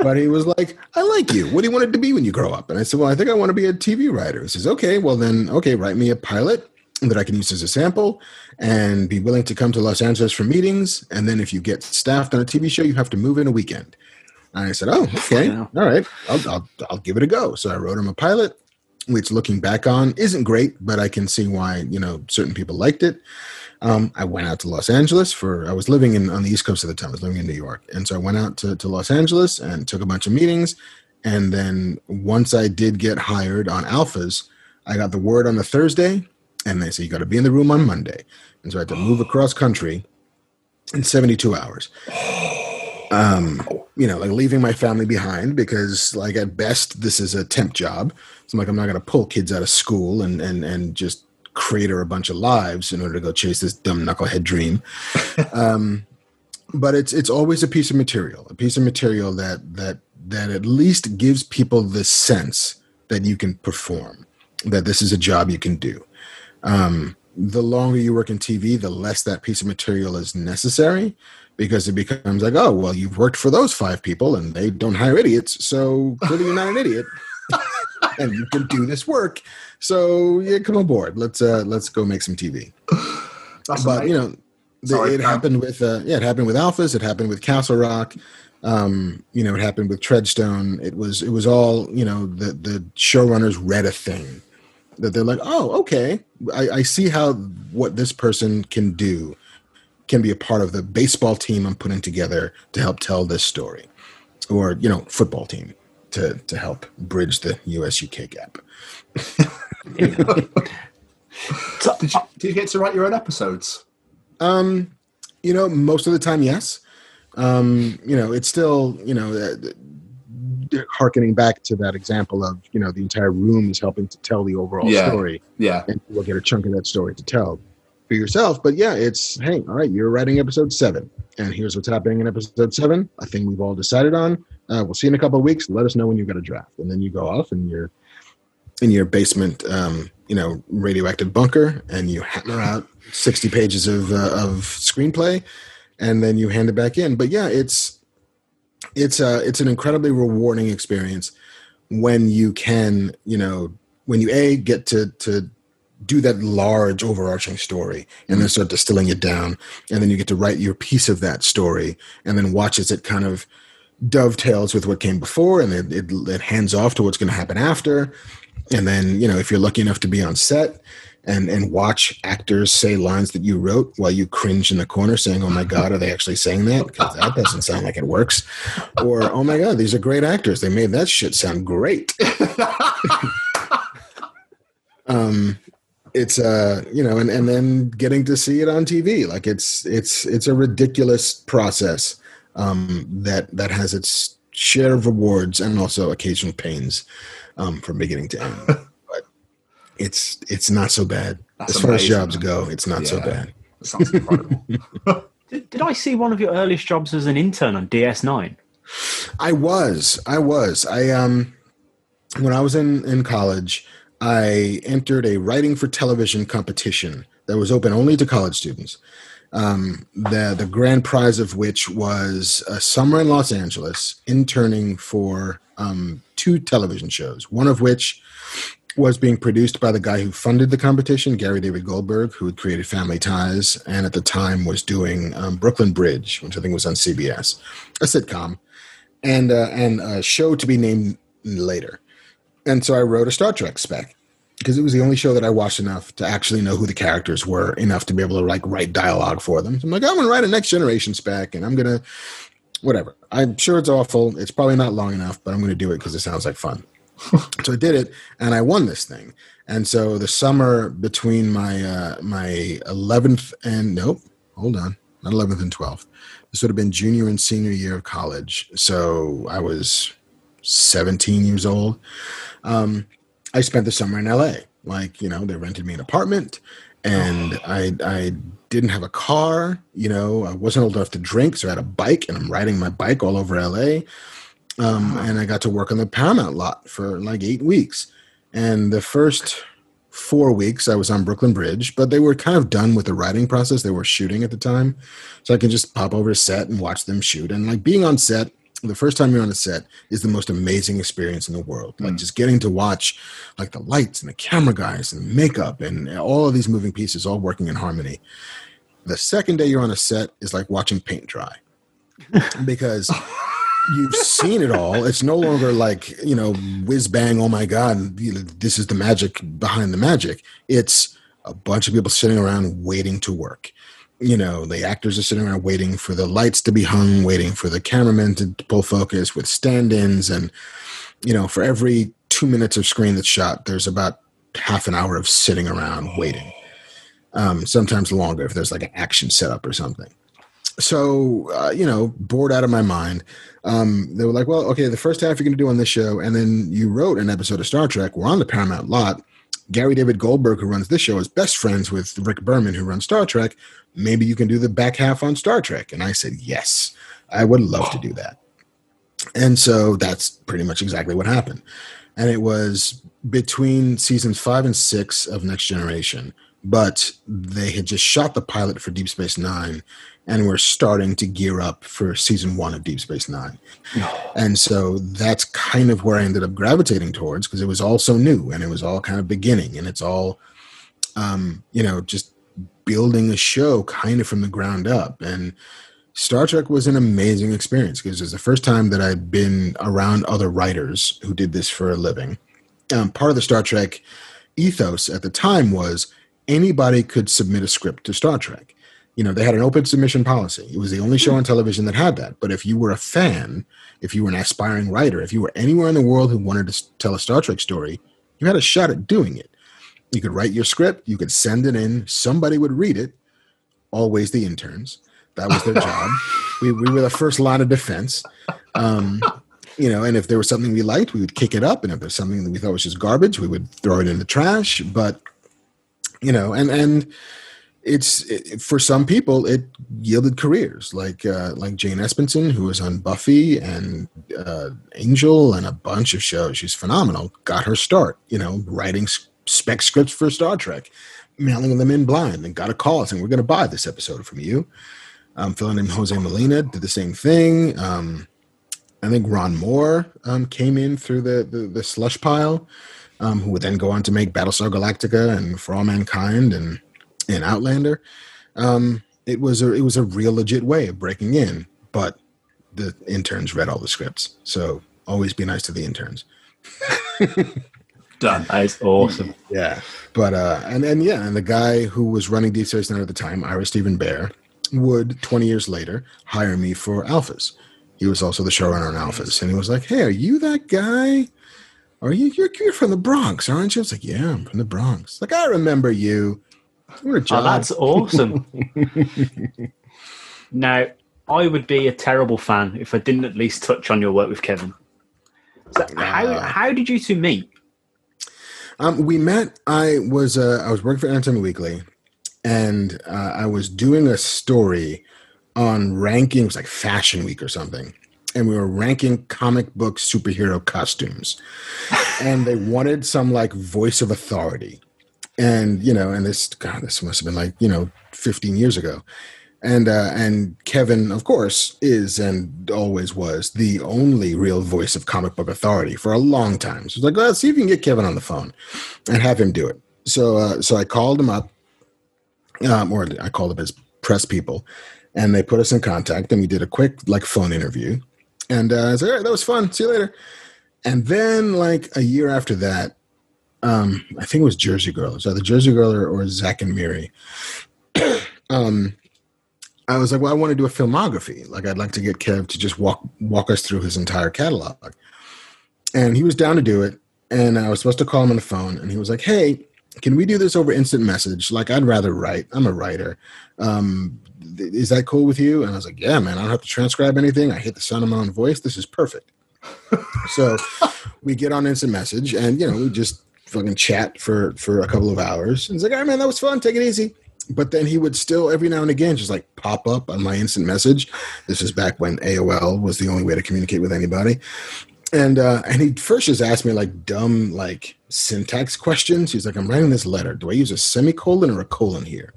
But he was like, "I like you. What do you want it to be when you grow up?" And I said, "Well, I think I want to be a TV writer." He says, "Okay, well then, okay, write me a pilot." That I can use as a sample and be willing to come to Los Angeles for meetings. And then if you get staffed on a TV show, you have to move in a weekend. And I said, "Oh, okay, Yeah. all right, I'll, I'll I'll give it a go." So I wrote him a pilot, which looking back on isn't great, but I can see why you know certain people liked it. Um, I went out to Los Angeles for I was living in on the East Coast at the time. I was living in New York, and so I went out to, to Los Angeles and took a bunch of meetings. And then once I did get hired on Alphas, I got the word on the Thursday, and they said you got to be in the room on Monday. And so I had to move across country in 72 hours. Um, you know, like leaving my family behind because, like, at best, this is a temp job. So I'm like, I'm not going to pull kids out of school and and and just crater a bunch of lives in order to go chase this dumb knucklehead dream. um, but it's it's always a piece of material, a piece of material that that that at least gives people the sense that you can perform, that this is a job you can do. Um, the longer you work in TV, the less that piece of material is necessary because it becomes like, oh, well, you've worked for those five people and they don't hire idiots. So clearly you're not an idiot and you can do this work. So yeah, come aboard. Let's uh let's go make some TV. That's but you know, the, Sorry, it happened with uh yeah, it happened with Alphas, it happened with Castle Rock. Um, you know, it happened with Treadstone. It was it was all, you know, the the showrunners read a thing that they're like, oh, okay, I, I see how what this person can do can be a part of the baseball team I'm putting together to help tell this story, or you know, football team to to help bridge the US UK gap. So, Did you, did you get to write your own episodes? Um, you know, most of the time, yes. Um, you know, it's still, you know, uh, harkening back to that example of, you know, the entire room is helping to tell the overall Yeah. story, Yeah. and you'll get a chunk of that story to tell for yourself. But yeah, it's hey, all right, you're writing episode seven, and here's what's happening in episode seven. A thing we've all decided on. Uh, we'll see in a couple of weeks. Let us know when you've got a draft, and then you go off and you're in your basement, um, you know, radioactive bunker, and you hammer out sixty pages of uh, of screenplay, and then you hand it back in. But yeah, it's it's a it's an incredibly rewarding experience when you can, you know, when you a get to to do that large overarching story and then start distilling it down and then you get to write your piece of that story and then watch as it kind of dovetails with what came before and it, it, it hands off to what's going to happen after. And then you know if you're lucky enough to be on set and and watch actors say lines that you wrote while you cringe in the corner saying oh my god are they actually saying that? Because that doesn't sound like it works. Or oh my god these are great actors. They made that shit sound great. Um it's uh you know and and then getting to see it on tv like it's it's it's a ridiculous process um that that has its share of rewards and also occasional pains um from beginning to end but it's it's not so bad That's as far as jobs man. go it's not so bad That sounds incredible. did, did I see one of your earliest jobs as an intern on DS9? I was. I was. I um when I was in in college, I entered a writing for television competition that was open only to college students. Um, the the grand prize of which was a summer in Los Angeles interning for um, two television shows. One of which was being produced by the guy who funded the competition, Gary David Goldberg, who had created Family Ties, and at the time was doing um, Brooklyn Bridge, which I think was on CBS, a sitcom and uh, and a show to be named later. And so I wrote a Star Trek spec because it was the only show that I watched enough to actually know who the characters were enough to be able to like write dialogue for them. So I'm like, I'm gonna write a next generation spec, and I'm gonna whatever. I'm sure it's awful. It's probably not long enough, but I'm gonna do it because it sounds like fun. so I did it, and I won this thing. And so the summer between my uh, my 11th and nope, hold on, not 11th and 12th. This would have been junior and senior year of college. So I was 17 years old. Um, I spent the summer in LA. Like, you know, they rented me an apartment and I, I didn't have a car. You know, I wasn't old enough to drink, so I had a bike, and I'm riding my bike all over LA. Um, and I got to work on the Paramount lot for like eight weeks. And the first four weeks I was on Brooklyn Bridge, but they were kind of done with the writing process. They were shooting at the time. So I can just pop over to set and watch them shoot. And like being on set, the first time you're on a set is the most amazing experience in the world. Like Mm. just getting to watch like the lights and the camera guys and makeup and all of these moving pieces all working in harmony. The second day you're on a set is like watching paint dry because you've seen it all. It's no longer like, you know, whiz bang, oh my God, this is the magic behind the magic. It's a bunch of people sitting around waiting to work. You know, the actors are sitting around waiting for the lights to be hung, waiting for the cameramen to pull focus with stand ins. And, you know, for every two minutes of screen that's shot, there's about half an hour of sitting around waiting. Um, sometimes longer if there's like an action setup or something. So, uh, you know, bored out of my mind um, they were like, well, okay, the first half you're going to do on this show, and then you wrote an episode of Star Trek. We're on the Paramount lot. Gary David Goldberg, who runs this show, is best friends with Rick Berman, who runs Star Trek. Maybe you can do the back half on Star Trek. And I said, yes, I would love to do that. And so that's pretty much exactly what happened. And it was between seasons five and six of Next Generation, but they had just shot the pilot for Deep Space Nine and we're starting to gear up for season one of Deep Space Nine. And so that's kind of where I ended up gravitating towards because it was all so new and it was all kind of beginning and it's all, um, you know, just building a show kind of from the ground up. And Star Trek was an amazing experience because it was the first time that I'd been around other writers who did this for a living. Um, part of the Star Trek ethos at the time was anybody could submit a script to Star Trek. You know they had an open submission policy. It was the only show on television that had that. But if you were a fan if you were an aspiring writer if you were anywhere in the world who wanted to tell a star trek story you had a shot at doing it you could write your script you could send it in somebody would read it. Always the interns. That was their job. We, we were the first line of defense. Um, you know and if there was something we liked we would kick it up and if there's something that we thought was just garbage we would throw it in the trash. But you know and and it's it, for some people it yielded careers. Like uh, like Jane Espenson who was on Buffy and uh, Angel and a bunch of shows. She's phenomenal. Got her start, you know, writing spec scripts for Star Trek, mailing them in blind, and got a call saying we're going to buy this episode from you. Um, fellow named Jose Molina did the same thing. Um, I think Ron Moore um, came in through the the, the slush pile, um, who would then go on to make Battlestar Galactica and For All Mankind and and Outlander. Um, it was a it was a real legit way of breaking in, but the interns read all the scripts, so always be nice to the interns. Done. That is awesome. Yeah, but uh, and and yeah, and the guy who was running Deep Space Nine at the time, Ira Steven Behr, would twenty years later hire me for Alphas. He was also the showrunner on Alphas, and he was like, "Hey, are you that guy? Are you you're, you're from the Bronx, aren't you?" I was like, "Yeah, I'm from the Bronx." Like, I remember you. We're a Oh, that's awesome. now, I would be a terrible fan if I didn't at least touch on your work with Kevin. So how Uh, how did you two meet? Um, we met. I was uh, I was working for Entertainment Weekly, and uh, I was doing a story on ranking. It was like Fashion Week or something, and we were ranking comic book superhero costumes, and they wanted some like voice of authority, and you know, and this God, this must have been like you know, fifteen years ago. And uh, and Kevin, of course, is and always was the only real voice of comic book authority for a long time. So it's like, well, let's see if you can get Kevin on the phone and have him do it. So uh, so I called him up, um, or I called up his press people, and they put us in contact, and we did a quick like phone interview. And uh, I was like, all right, that was fun. See you later. And then like a year after that, um, I think it was Jersey Girl. Was either Jersey Girl or, or Zack and Miri. um, I was like, well, I want to do a filmography. Like, I'd like to get Kev to just walk walk us through his entire catalog. And he was down to do it. And I was supposed to call him on the phone, and he was like, hey, can we do this over instant message? Like, I'd rather write. I'm a writer. Um, th- is that cool with you? And I was like, yeah, man. I don't have to transcribe anything. I hit the sound of my own voice. This is perfect. so we get on instant message, and you know, we just fucking chat for for a couple of hours. And it's like, all right, man, that was fun. Take it easy. But then he would still every now and again just like pop up on my instant message. This is back when AOL was the only way to communicate with anybody. And uh, and he first just asked me like dumb like syntax questions. He's like, I'm writing this letter. Do I use a semicolon or a colon here?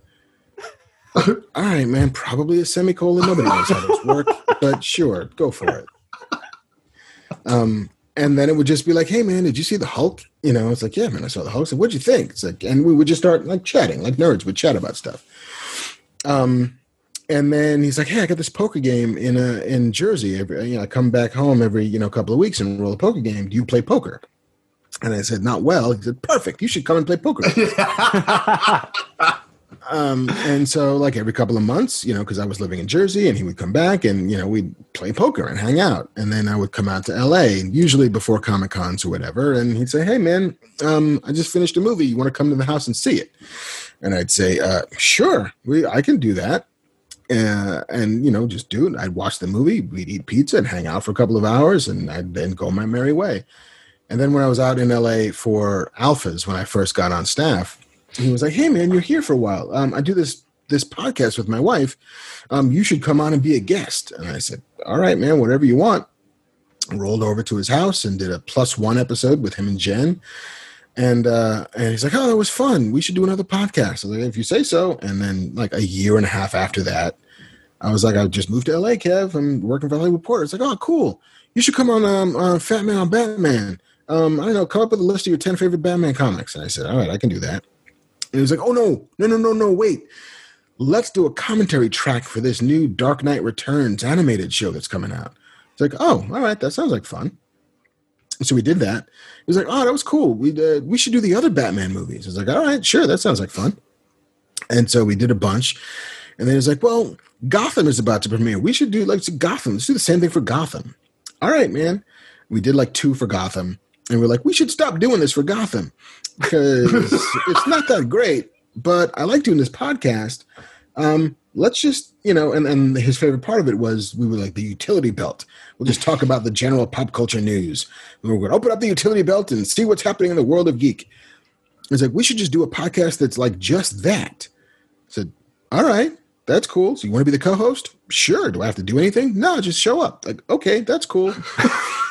All right, man, probably a semicolon. Nobody knows how this works, but sure, go for it. Um, and then it would just be like, "Hey, man, did you see the Hulk?" You know, it's like, "Yeah, man, I saw the Hulk." So, what'd you think? It's like, and we would just start like chatting, like nerds would chat about stuff. Um, and then he's like, "Hey, I got this poker game in uh, in Jersey. Every, you know, I come back home every you know couple of weeks and roll a poker game. Do you play poker?" And I said, "Not well." He said, "Perfect. You should come and play poker." um, and so like every couple of months, you know, because I was living in Jersey, and he would come back, and you know, we'd play poker and hang out, and then I would come out to L.A. usually before Comic Cons or whatever, and he'd say, "Hey, man, um, I just finished a movie. You want to come to the house and see it?" And I'd say, uh, "Sure, we I can do that." Uh, and you know, just do it. I'd watch the movie, we'd eat pizza, and hang out for a couple of hours, and I'd then go my merry way. And then when I was out in LA for Alphas, when I first got on staff, he was like, "Hey, man, you're here for a while. Um, I do this this podcast with my wife. Um, you should come on and be a guest." And I said, "All right, man, whatever you want." rolled over to his house and did a plus one episode with him and Jen. And uh, and he's like, "Oh, that was fun. We should do another podcast." I was like, "If you say so." And then like a year and a half after that, I was like, "I just moved to LA, Kev. I'm working for Hollywood Reporter." It's like, "Oh, cool. You should come on um, uh, Fat Man on Batman. Um, I don't know. Come up with a list of your ten favorite Batman comics." And I said, "All right, I can do that." He was like, "Oh no, no, no, no, no! Wait, let's do a commentary track for this new Dark Knight Returns animated show that's coming out." It's like, "Oh, all right, that sounds like fun." So we did that. He was like, "Oh, that was cool. We uh, we should do the other Batman movies." I was like, "All right, sure, that sounds like fun." And so we did a bunch, and then he was like, "Well, Gotham is about to premiere. We should do like Gotham. Let's do the same thing for Gotham." All right, man. We did like two for Gotham, and we're like, we should stop doing this for Gotham because it's not that great. But I like doing this podcast. Um, let's just, you know, and, and his favorite part of it was we were like the utility belt. We'll just talk about the general pop culture news. And we're going to open up the utility belt and see what's happening in the world of geek. It's like, we should just do a podcast that's like just that. I said, all right, that's cool. So you want to be the co-host? Sure. Do I have to do anything? No, just show up. Like, okay, that's cool.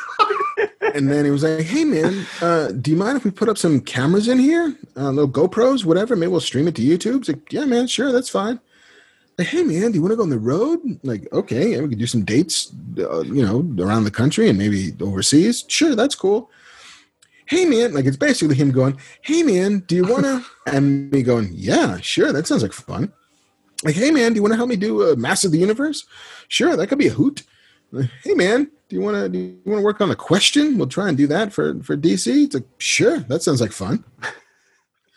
and then he was like, "Hey man, uh, do you mind if we put up some cameras in here, uh, little GoPros, whatever? Maybe we'll stream it to YouTube." It's like, "Yeah, man, sure, that's fine." Like, hey man, do you want to go on the road? Like, okay, yeah, we could do some dates, uh, you know, around the country and maybe overseas. Sure, that's cool. Hey man, like it's basically him going, "Hey man, do you want to?" and me going, "Yeah, sure, that sounds like fun." Like, hey man, do you want to help me do a Masters of the Universe? Sure, that could be a hoot. Like, hey man, do you want to do you want to work on a question? We'll try and do that for for DC. It's like sure, that sounds like fun.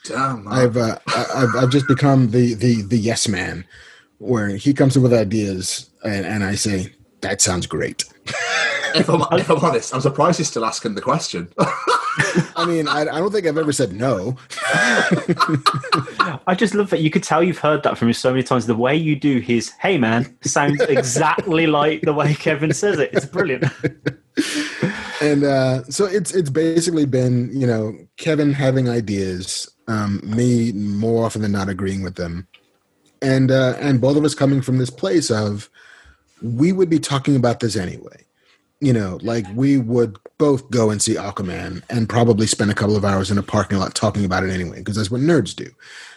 Damn. I've uh, I- I've I've just become the the the yes man, where he comes up with ideas and, and I say that sounds great. if, I'm, if I'm honest, I'm surprised he's still asking the question. I mean, I, I don't think I've ever said no. I just love that you could tell you've heard that from him so many times. The way you do his "Hey man" sounds exactly like the way Kevin says it. It's brilliant. and uh, so it's it's basically been you know Kevin having ideas, um, me more often than not agreeing with them, and uh, and both of us coming from this place of we would be talking about this anyway. You know, like we would both go and see Aquaman and probably spend a couple of hours in a parking lot talking about it anyway, because that's what nerds do.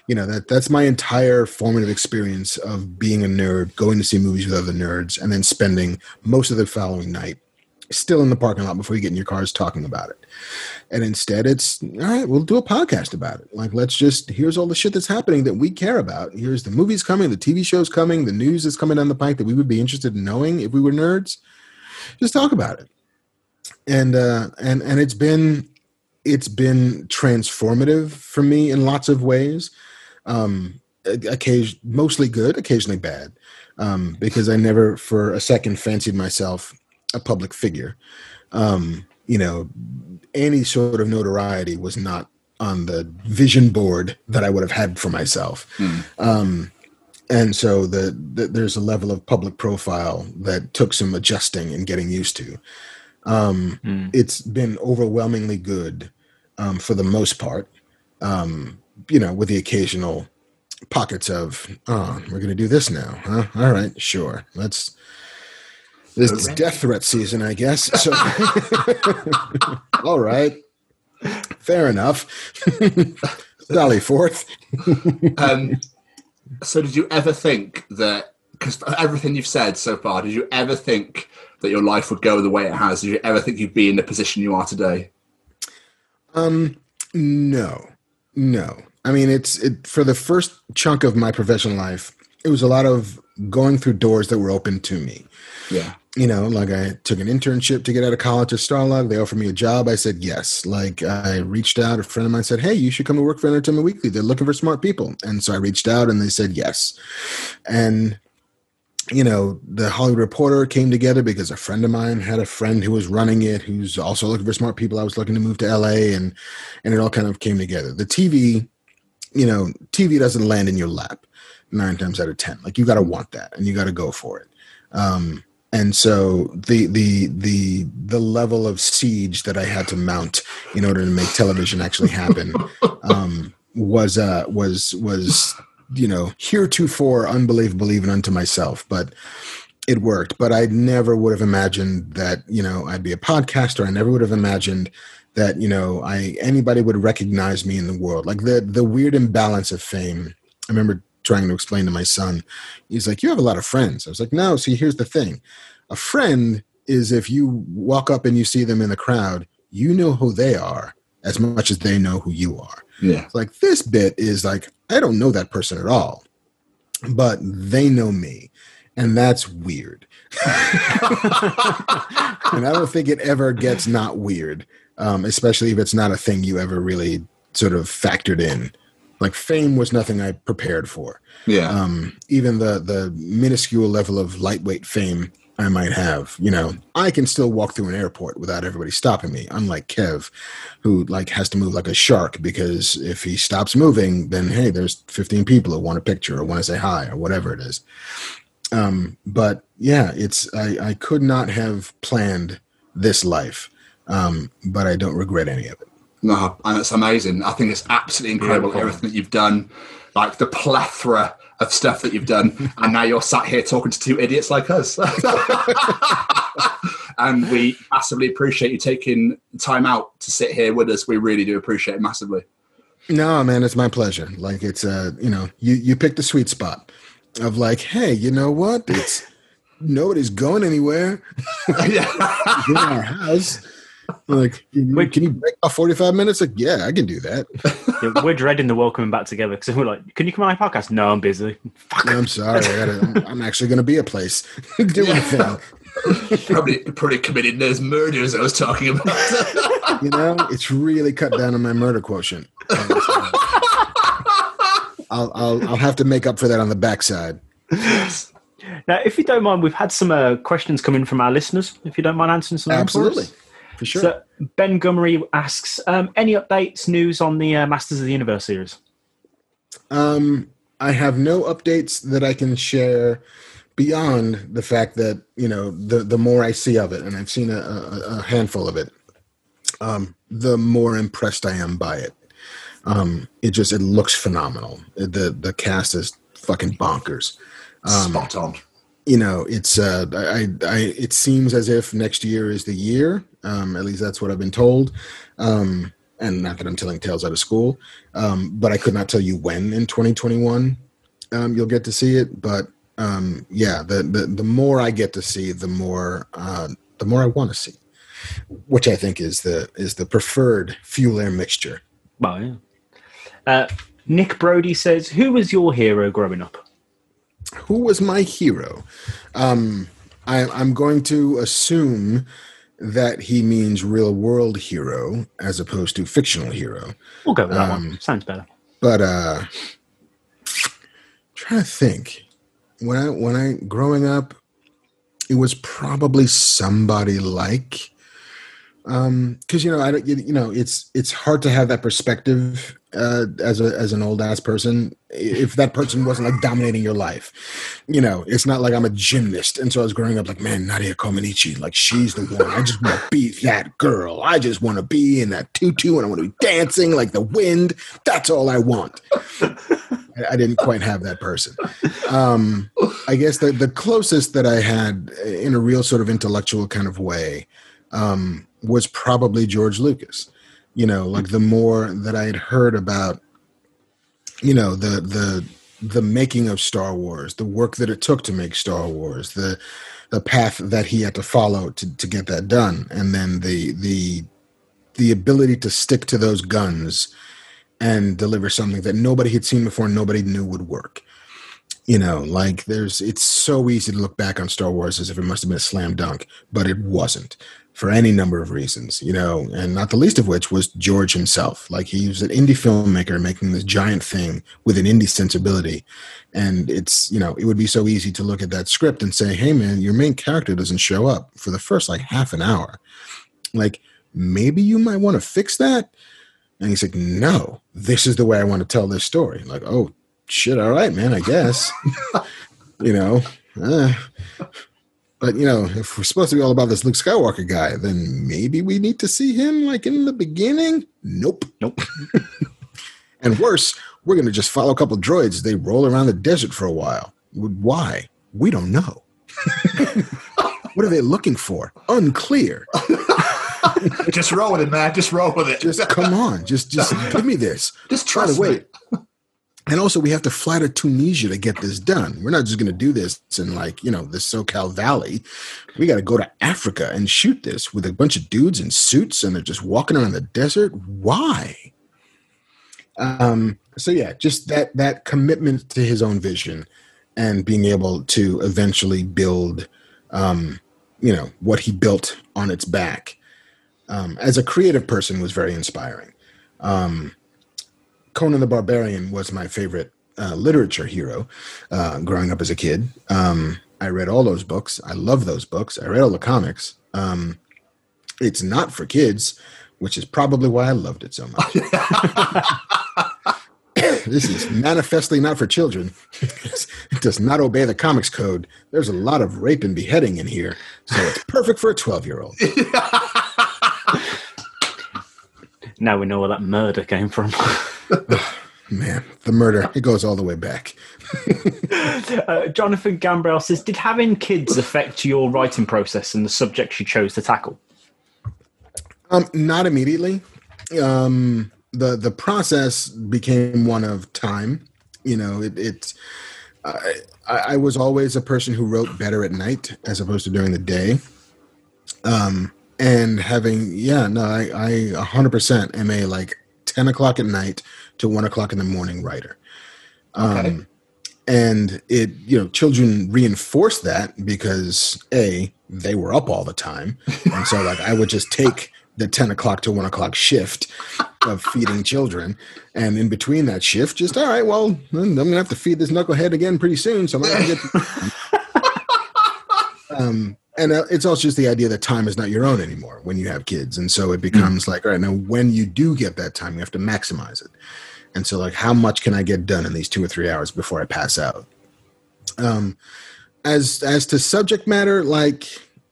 You know, that that's my entire formative experience of being a nerd, going to see movies with other nerds, and then spending most of the following night still in the parking lot before you get in your cars talking about it. And instead, it's all right, we'll do a podcast about it. Like, let's just here's all the shit that's happening that we care about. Here's the movies coming, the TV shows coming, the news that's coming down the pike that we would be interested in knowing if we were nerds. Just talk about it. And uh and and it's been it's been transformative for me in lots of ways. Um occasion mostly good, occasionally bad. Um, because I never for a second fancied myself a public figure. Um, you know, any sort of notoriety was not on the vision board that I would have had for myself. Um, and so the, the there's a level of public profile that took some adjusting and getting used to. Um, Hmm. It's been overwhelmingly good um, for the most part. Um, you know, with the occasional pockets of oh we're gonna do this now huh all right sure let's this is death threat season i guess so all right fair enough sally forth Um, so, did you ever think that? Because everything you've said so far, did you ever think that your life would go the way it has? Did you ever think you'd be in the position you are today? Um, no, no. I mean, it's it for the first chunk of my professional life. It was a lot of going through doors that were open to me. Yeah. You know, like I took an internship to get out of college at Starlog. They offered me a job. I said yes. Like I reached out. A friend of mine said, "Hey, you should come to work for Entertainment Weekly. They're looking for smart people." And so I reached out, and they said yes. And you know, the Hollywood Reporter came together because a friend of mine had a friend who was running it, who's also looking for smart people. I was looking to move to LA, and and it all kind of came together. The TV, you know, TV doesn't land in your lap nine times out of ten. Like you got to want that, and you got to go for it. Um, and so the the the the level of siege that I had to mount in order to make television actually happen um, was uh, was was you know heretofore unbelievable even unto myself, but it worked. But I never would have imagined that you know I'd be a podcaster. I never would have imagined that you know I anybody would recognize me in the world. Like the the weird imbalance of fame. I remember trying to explain to my son. He's like, "You have a lot of friends." I was like, "No." See, here's the thing: a friend is if you walk up and you see them in the crowd, you know who they are as much as they know who you are. Yeah. It's like this bit is like I don't know that person at all, but they know me, and that's weird. and I don't think it ever gets not weird, um, especially if it's not a thing you ever really sort of factored in. Like fame was nothing I prepared for. Yeah. Um, even the the minuscule level of lightweight fame I might have, you know, I can still walk through an airport without everybody stopping me. Unlike Kev, who like has to move like a shark because if he stops moving, then hey, there's 15 people who want a picture or want to say hi or whatever it is. Um, but yeah, it's I, I could not have planned this life, um, but I don't regret any of it. No, and it's amazing. I think it's absolutely incredible Beautiful. everything that you've done, like the plethora of stuff that you've done, and now you're sat here talking to two idiots like us. and we massively appreciate you taking time out to sit here with us. We really do appreciate it massively. No, man, it's my pleasure. Like it's uh, you know, you you picked the sweet spot of like, hey, you know what? It's nobody's going anywhere yeah. in our house. Like, can you, Wait. can you break off 45 minutes? Like, yeah, I can do that. Yeah, we're dreading the welcoming back together because we're like, "Can you come on my podcast?" No, I'm busy. Fuck. I'm sorry. I gotta, I'm, I'm actually going to be a place doing a thing. probably probably committed those murders I was talking about. You know, it's really cut down on my murder quotient. I'll, I'll, I'll have to make up for that on the backside. Now, if you don't mind, we've had some uh, questions come in from our listeners. If you don't mind answering some, of them for us. Absolutely. For sure. So Ben Gummery asks, um, any updates, news on the uh, Masters of the Universe series? Um, I have no updates that I can share beyond the fact that you know the the more I see of it, and I've seen a, a, a handful of it, um, the more impressed I am by it. Um, it just it looks phenomenal. the The cast is fucking bonkers. Um, Spot on. You know it's uh I, I it seems as if next year is the year. Um at least that's what i've been told. Um and not that i'm telling tales out of school. Um but i could not tell you when in 2021 um you'll get to see it. But um yeah the the, the more i get to see the more uh the more i want to see which i think is the is the preferred fuel air mixture. Well, yeah. Uh, Nick Brody says, "Who was your hero growing up?" Who was my hero? Um, I, I'm going to assume that he means real world hero as opposed to fictional hero. We'll go with that Um, one. Sounds better. But uh, trying to think when I when I growing up, it was probably somebody like um because you know i don't you, you know it's it's hard to have that perspective uh as a as an old ass person if that person wasn't like dominating your life you know it's not like i'm a gymnast. And so i was growing up like man nadia comaneci like she's the one. I just want to be that girl. I just want to be in that tutu and i want to be dancing like the wind. That's all i want. I, didn't quite have that person. Um, I guess the the closest that I had in a real sort of intellectual kind of way um, was probably George Lucas. You know, like the more that I had heard about, you know, the the the making of Star Wars, the work that it took to make Star Wars, the the path that he had to follow to, to get that done, and then the the the ability to stick to those guns and deliver something that nobody had seen before, nobody knew would work. You know, like there's it's so easy to look back on Star Wars as if it must have been a slam dunk, but it wasn't for any number of reasons, you know, and not the least of which was George himself. Like he was an indie filmmaker making this giant thing with an indie sensibility. And it's, you know, it would be so easy to look at that script and say, hey, man, your main character doesn't show up for the first like half an hour. Like, maybe you might want to fix that. And he's like, no, this is the way I want to tell this story. Like, oh, shit, all right, man, I guess. you know, uh, but you know, if we're supposed to be all about this Luke Skywalker guy, then maybe we need to see him like in the beginning. Nope, Nope. and worse, we're going to just follow a couple droids. They roll around the desert for a while. Why? We don't know. what are they looking for? Unclear. just roll with it, man. Just roll with it. Just come on. Just just give me this. Just By trust the way, me. And also we have to fly to Tunisia to get this done. We're not just going to do this in like you know the SoCal Valley. We got to go to Africa and shoot this with a bunch of dudes in suits, and they're just walking around the desert. Why? Um. So yeah, just that that commitment to his own vision, and being able to eventually build, um, you know, what he built on its back. Um, as a creative person, was very inspiring. Um, Conan the Barbarian was my favorite uh, literature hero uh, growing up as a kid. Um, I read all those books. I love those books. I read all the comics. Um, it's not for kids, which is probably why I loved it so much. this is manifestly not for children. it does not obey the comics code. There's a lot of rape and beheading in here, so it's perfect for a 12 year old. Now we know where that murder came from. Man, the murder, it goes all the way back. uh, Jonathan Gambrell says, "Did having kids affect your writing process and the subjects you chose to tackle?" Um, not immediately. Um, the the process became one of time. You know, it. it I, I was always a person who wrote better at night as opposed to during the day. Um, and having yeah, no, I I 100% am a like 10 o'clock at night to one o'clock in the morning writer. Um, Okay. and it you know children reinforce that because a they were up all the time. And so like i would just take the 10 o'clock to 1 o'clock shift of feeding children. And in between that shift just all right well i'm gonna have to feed this knucklehead again pretty soon so i'm gonna get um and uh, it's also just the idea that time is not your own anymore when you have kids. And so it becomes like all right now when you do get that time you have to maximize it and so like how much can i get done in these two or three hours before i pass out? Um as as to subject matter like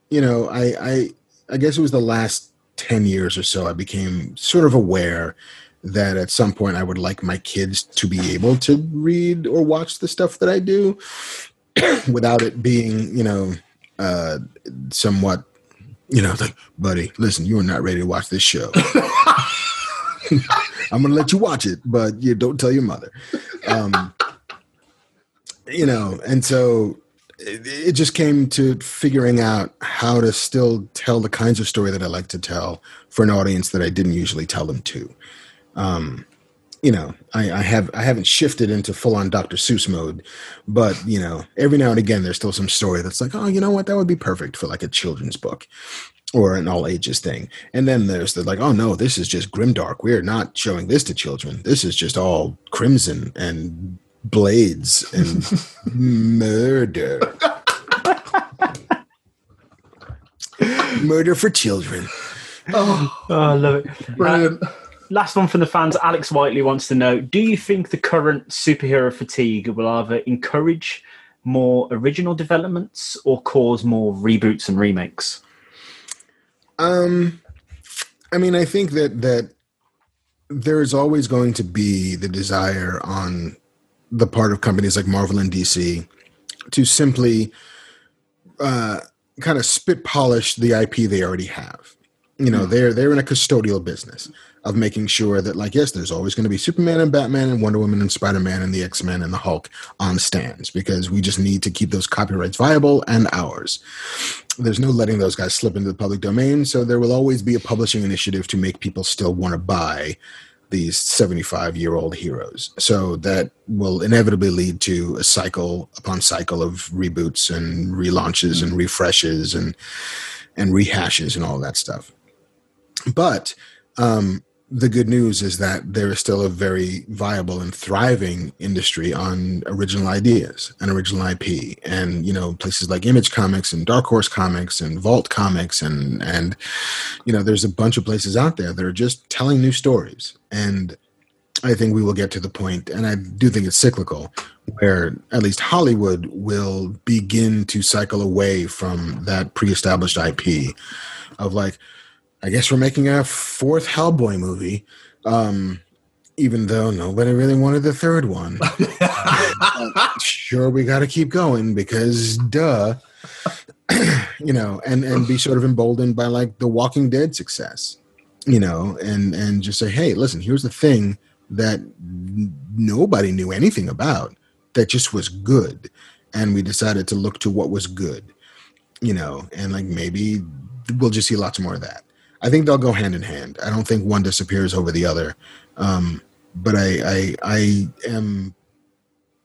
you know i i i guess it was the last 10 years or so i became sort of aware that at some point i would like my kids to be able to read or watch the stuff that i do without it being you know uh somewhat you know like buddy listen you are not ready to watch this show i'm gonna let you watch it but you don't tell your mother. Um you know and so it, it just came to figuring out how to still tell the kinds of story that i like to tell for an audience that i didn't usually tell them to. Um you know I, I have i haven't shifted into full-on dr seuss mode but you know every now and again there's still some story that's like oh you know what? That would be perfect for like a children's book or an all ages thing and then there's the like oh no this is just grimdark we're not showing this to children this is just all crimson and blades and murder murder for children Oh, Oh, I love it. brilliant. Uh, last one from the fans. Alex Whiteley wants to know: Do you think the current superhero fatigue will either encourage more original developments or cause more reboots and remakes? Um, I mean, I think that that there is always going to be the desire on the part of companies like Marvel and DC to simply uh, kind of spit polish the IP they already have. You know, they're they're in a custodial business of making sure that, like, yes, there's always going to be Superman and Batman and Wonder Woman and Spider Man and the X Men and the Hulk on stands because we just need to keep those copyrights viable and ours. There's no letting those guys slip into the public domain, so there will always be a publishing initiative to make people still want to buy these 75 year old heroes. So that will inevitably lead to a cycle upon cycle of reboots and relaunches and refreshes and and rehashes and all that stuff. But um, the good news is that there is still a very viable and thriving industry on original ideas and original IP, and you know places like Image Comics and Dark Horse Comics and Vault Comics, and and you know there's a bunch of places out there that are just telling new stories, and I think we will get to the point, and I do think it's cyclical, where at least Hollywood will begin to cycle away from that pre-established IP of like I guess we're making a fourth Hellboy movie, um, even though nobody really wanted the third one. Sure, we got to keep going because, duh, you know, and and be sort of emboldened by like the Walking Dead success, you know, and and just say, hey, listen, here's the thing that nobody knew anything about that just was good, and we decided to look to what was good, you know, and like maybe we'll just see lots more of that. I think they'll go hand in hand. I don't think one disappears over the other. Um, but I, I, I am,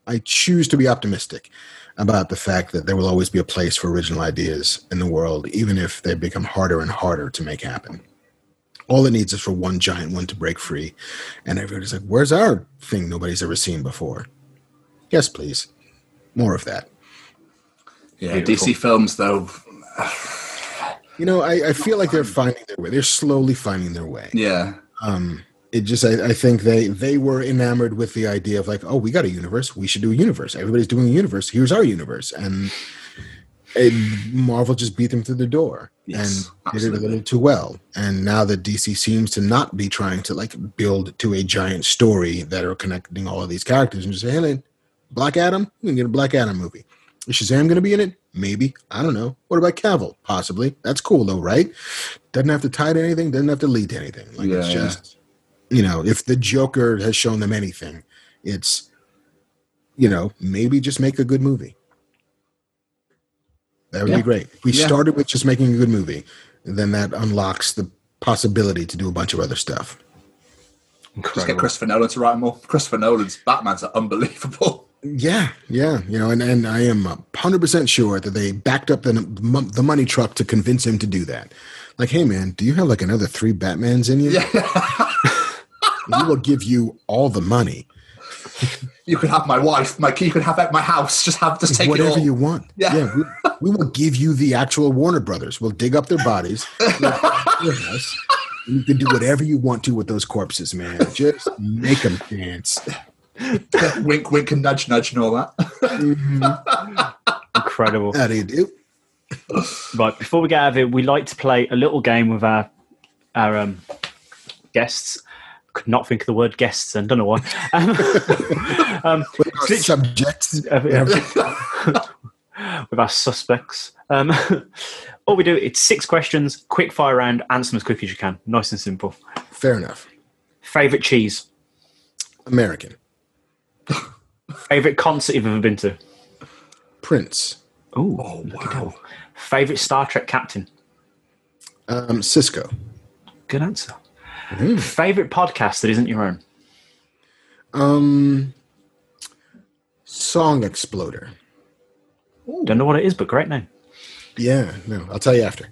I choose to be optimistic about the fact that there will always be a place for original ideas in the world, even if they become harder and harder to make happen. All it needs is for one giant one to break free, and everybody's like, "Where's our thing nobody's ever seen before?" Yes, please, more of that. Yeah, Beautiful. DC films though. You know, I, I feel like they're finding their way. They're slowly finding their way. Yeah, um it just I, I think they they were enamored with the idea of like oh we got a universe. We should do a universe. Everybody's doing a universe. Here's our universe. And it, marvel just beat them through the door. Yes, and did it a little too well. And now that dc seems to not be trying to like build to a giant story that are connecting all of these characters and just say hey black adam? We can get a black adam movie. Is shazam going to be in it maybe i don't know what about cavill possibly that's cool though right doesn't have to tie to anything doesn't have to lead to anything like it's Yeah, yeah. just you know if the joker has shown them anything it's you know maybe just make a good movie that would Yeah. be great if we Yeah. started with just making a good movie then that unlocks the possibility to do a bunch of other stuff just get Incredible. Christopher Nolan to write more. Christopher Nolan's Batman's are unbelievable. Yeah yeah you know and, and i am 100% sure that they backed up the, the money truck to convince him to do that like hey man do you have like another three batmans in you Yeah, we will give you all the money you could have my wife, my you could have at my house. Just have just take it whatever you want. Yeah. we, we will give you the actual Warner Brothers. We'll dig up their bodies. we'll put your house, and You can do whatever you want to with those corpses, man. Just make them dance. wink, wink, and nudge, nudge, and all that. Incredible. How do you do? Right, before we get out of it, we like to play a little game with our our um, guests. Could not think of the word guests, and don't know why. Um, um, Our subjects. with our suspects. Um, all we do it's six questions, quick fire round, answer them as quick as you can. Nice and simple. Fair enough. Favorite cheese. American. Favorite concert you've ever been to. Prince. Ooh, Oh wow! Favorite Star Trek captain. Um, Sisko. Good answer. Favorite podcast that isn't your own. Um, Song Exploder. Don't know what it is, but great name. Yeah, no, I'll tell you after.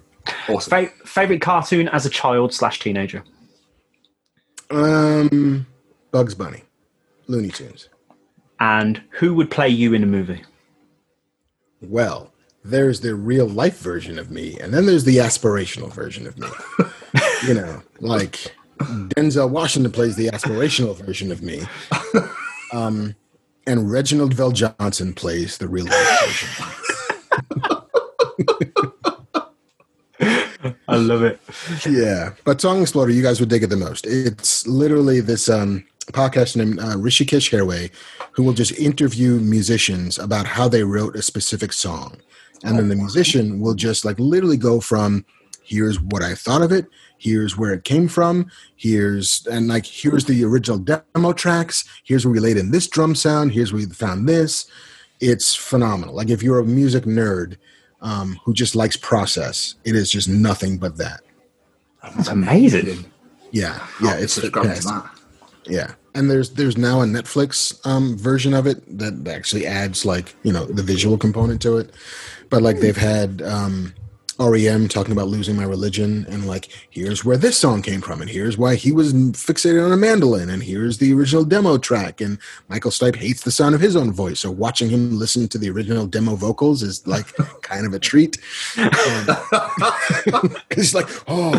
Awesome. Fa- favorite cartoon as a child slash teenager. Um, Bugs Bunny. Looney Tunes. And who would play you in a movie? Well, there's the real life version of me, and then there's the aspirational version of me. you know, like Denzel Washington plays the aspirational version of me, um, and Reginald VelJohnson plays the real life version. I love it. yeah, but Song Exploder, you guys would dig it the most. It's literally this um, a podcaster named uh, Hrishikesh Hirway who will just interview musicians about how they wrote a specific song. And then the musician will just like literally go from here's what I thought of it, here's where it came from, here's and like here's the original demo tracks, here's where we laid in this drum sound, here's where we found this. It's phenomenal. Like if you're a music nerd um, who just likes process, it is just nothing but that. That's amazing. Yeah, yeah, it's to that. Yeah, and there's there's now a Netflix um, version of it that actually adds like you know the visual component to it, but like they've had um, REM talking about losing my religion and like here's where this song came from and here's why he was fixated on a mandolin and here's the original demo track and Michael Stipe hates the sound of his own voice so watching him listen to the original demo vocals is like kind of a treat. It's like oh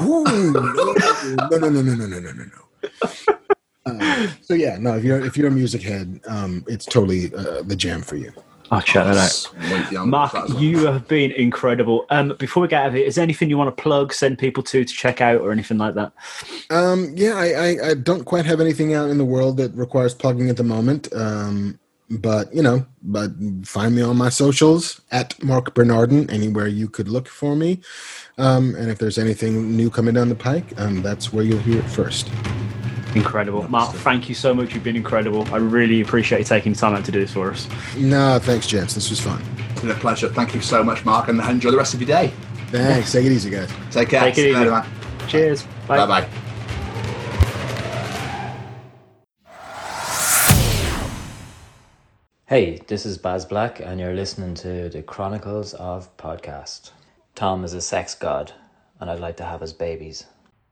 ooh, no no no no no no no no no. Um, so yeah, no. If you're if you're a music head, um, it's totally uh, the jam for you. I'll check that out. Marc, you have been incredible. Um, before we get out of here, is there anything you want to plug, send people to to check out, or anything like that? Um, yeah, I, I I don't quite have anything out in the world that requires plugging at the moment. Um, but you know, but find me on my socials at Marc Bernardin anywhere you could look for me. Um, and if there's anything new coming down the pike, um, that's where you'll hear it first. Incredible, Marc. Thank you so much. You've been incredible. I really appreciate you taking the time out to do this for us. No, thanks, gents. This was fun. It's been a pleasure. Thank you so much, Marc, and enjoy the rest of your day. Thanks. Take it easy, guys. Take care. Take it easy. later, man. Cheers. Bye bye. Hey, this is Baz Black, and you're listening to the Chronicles of Podcast. Tom is a sex god, and I'd like to have his babies.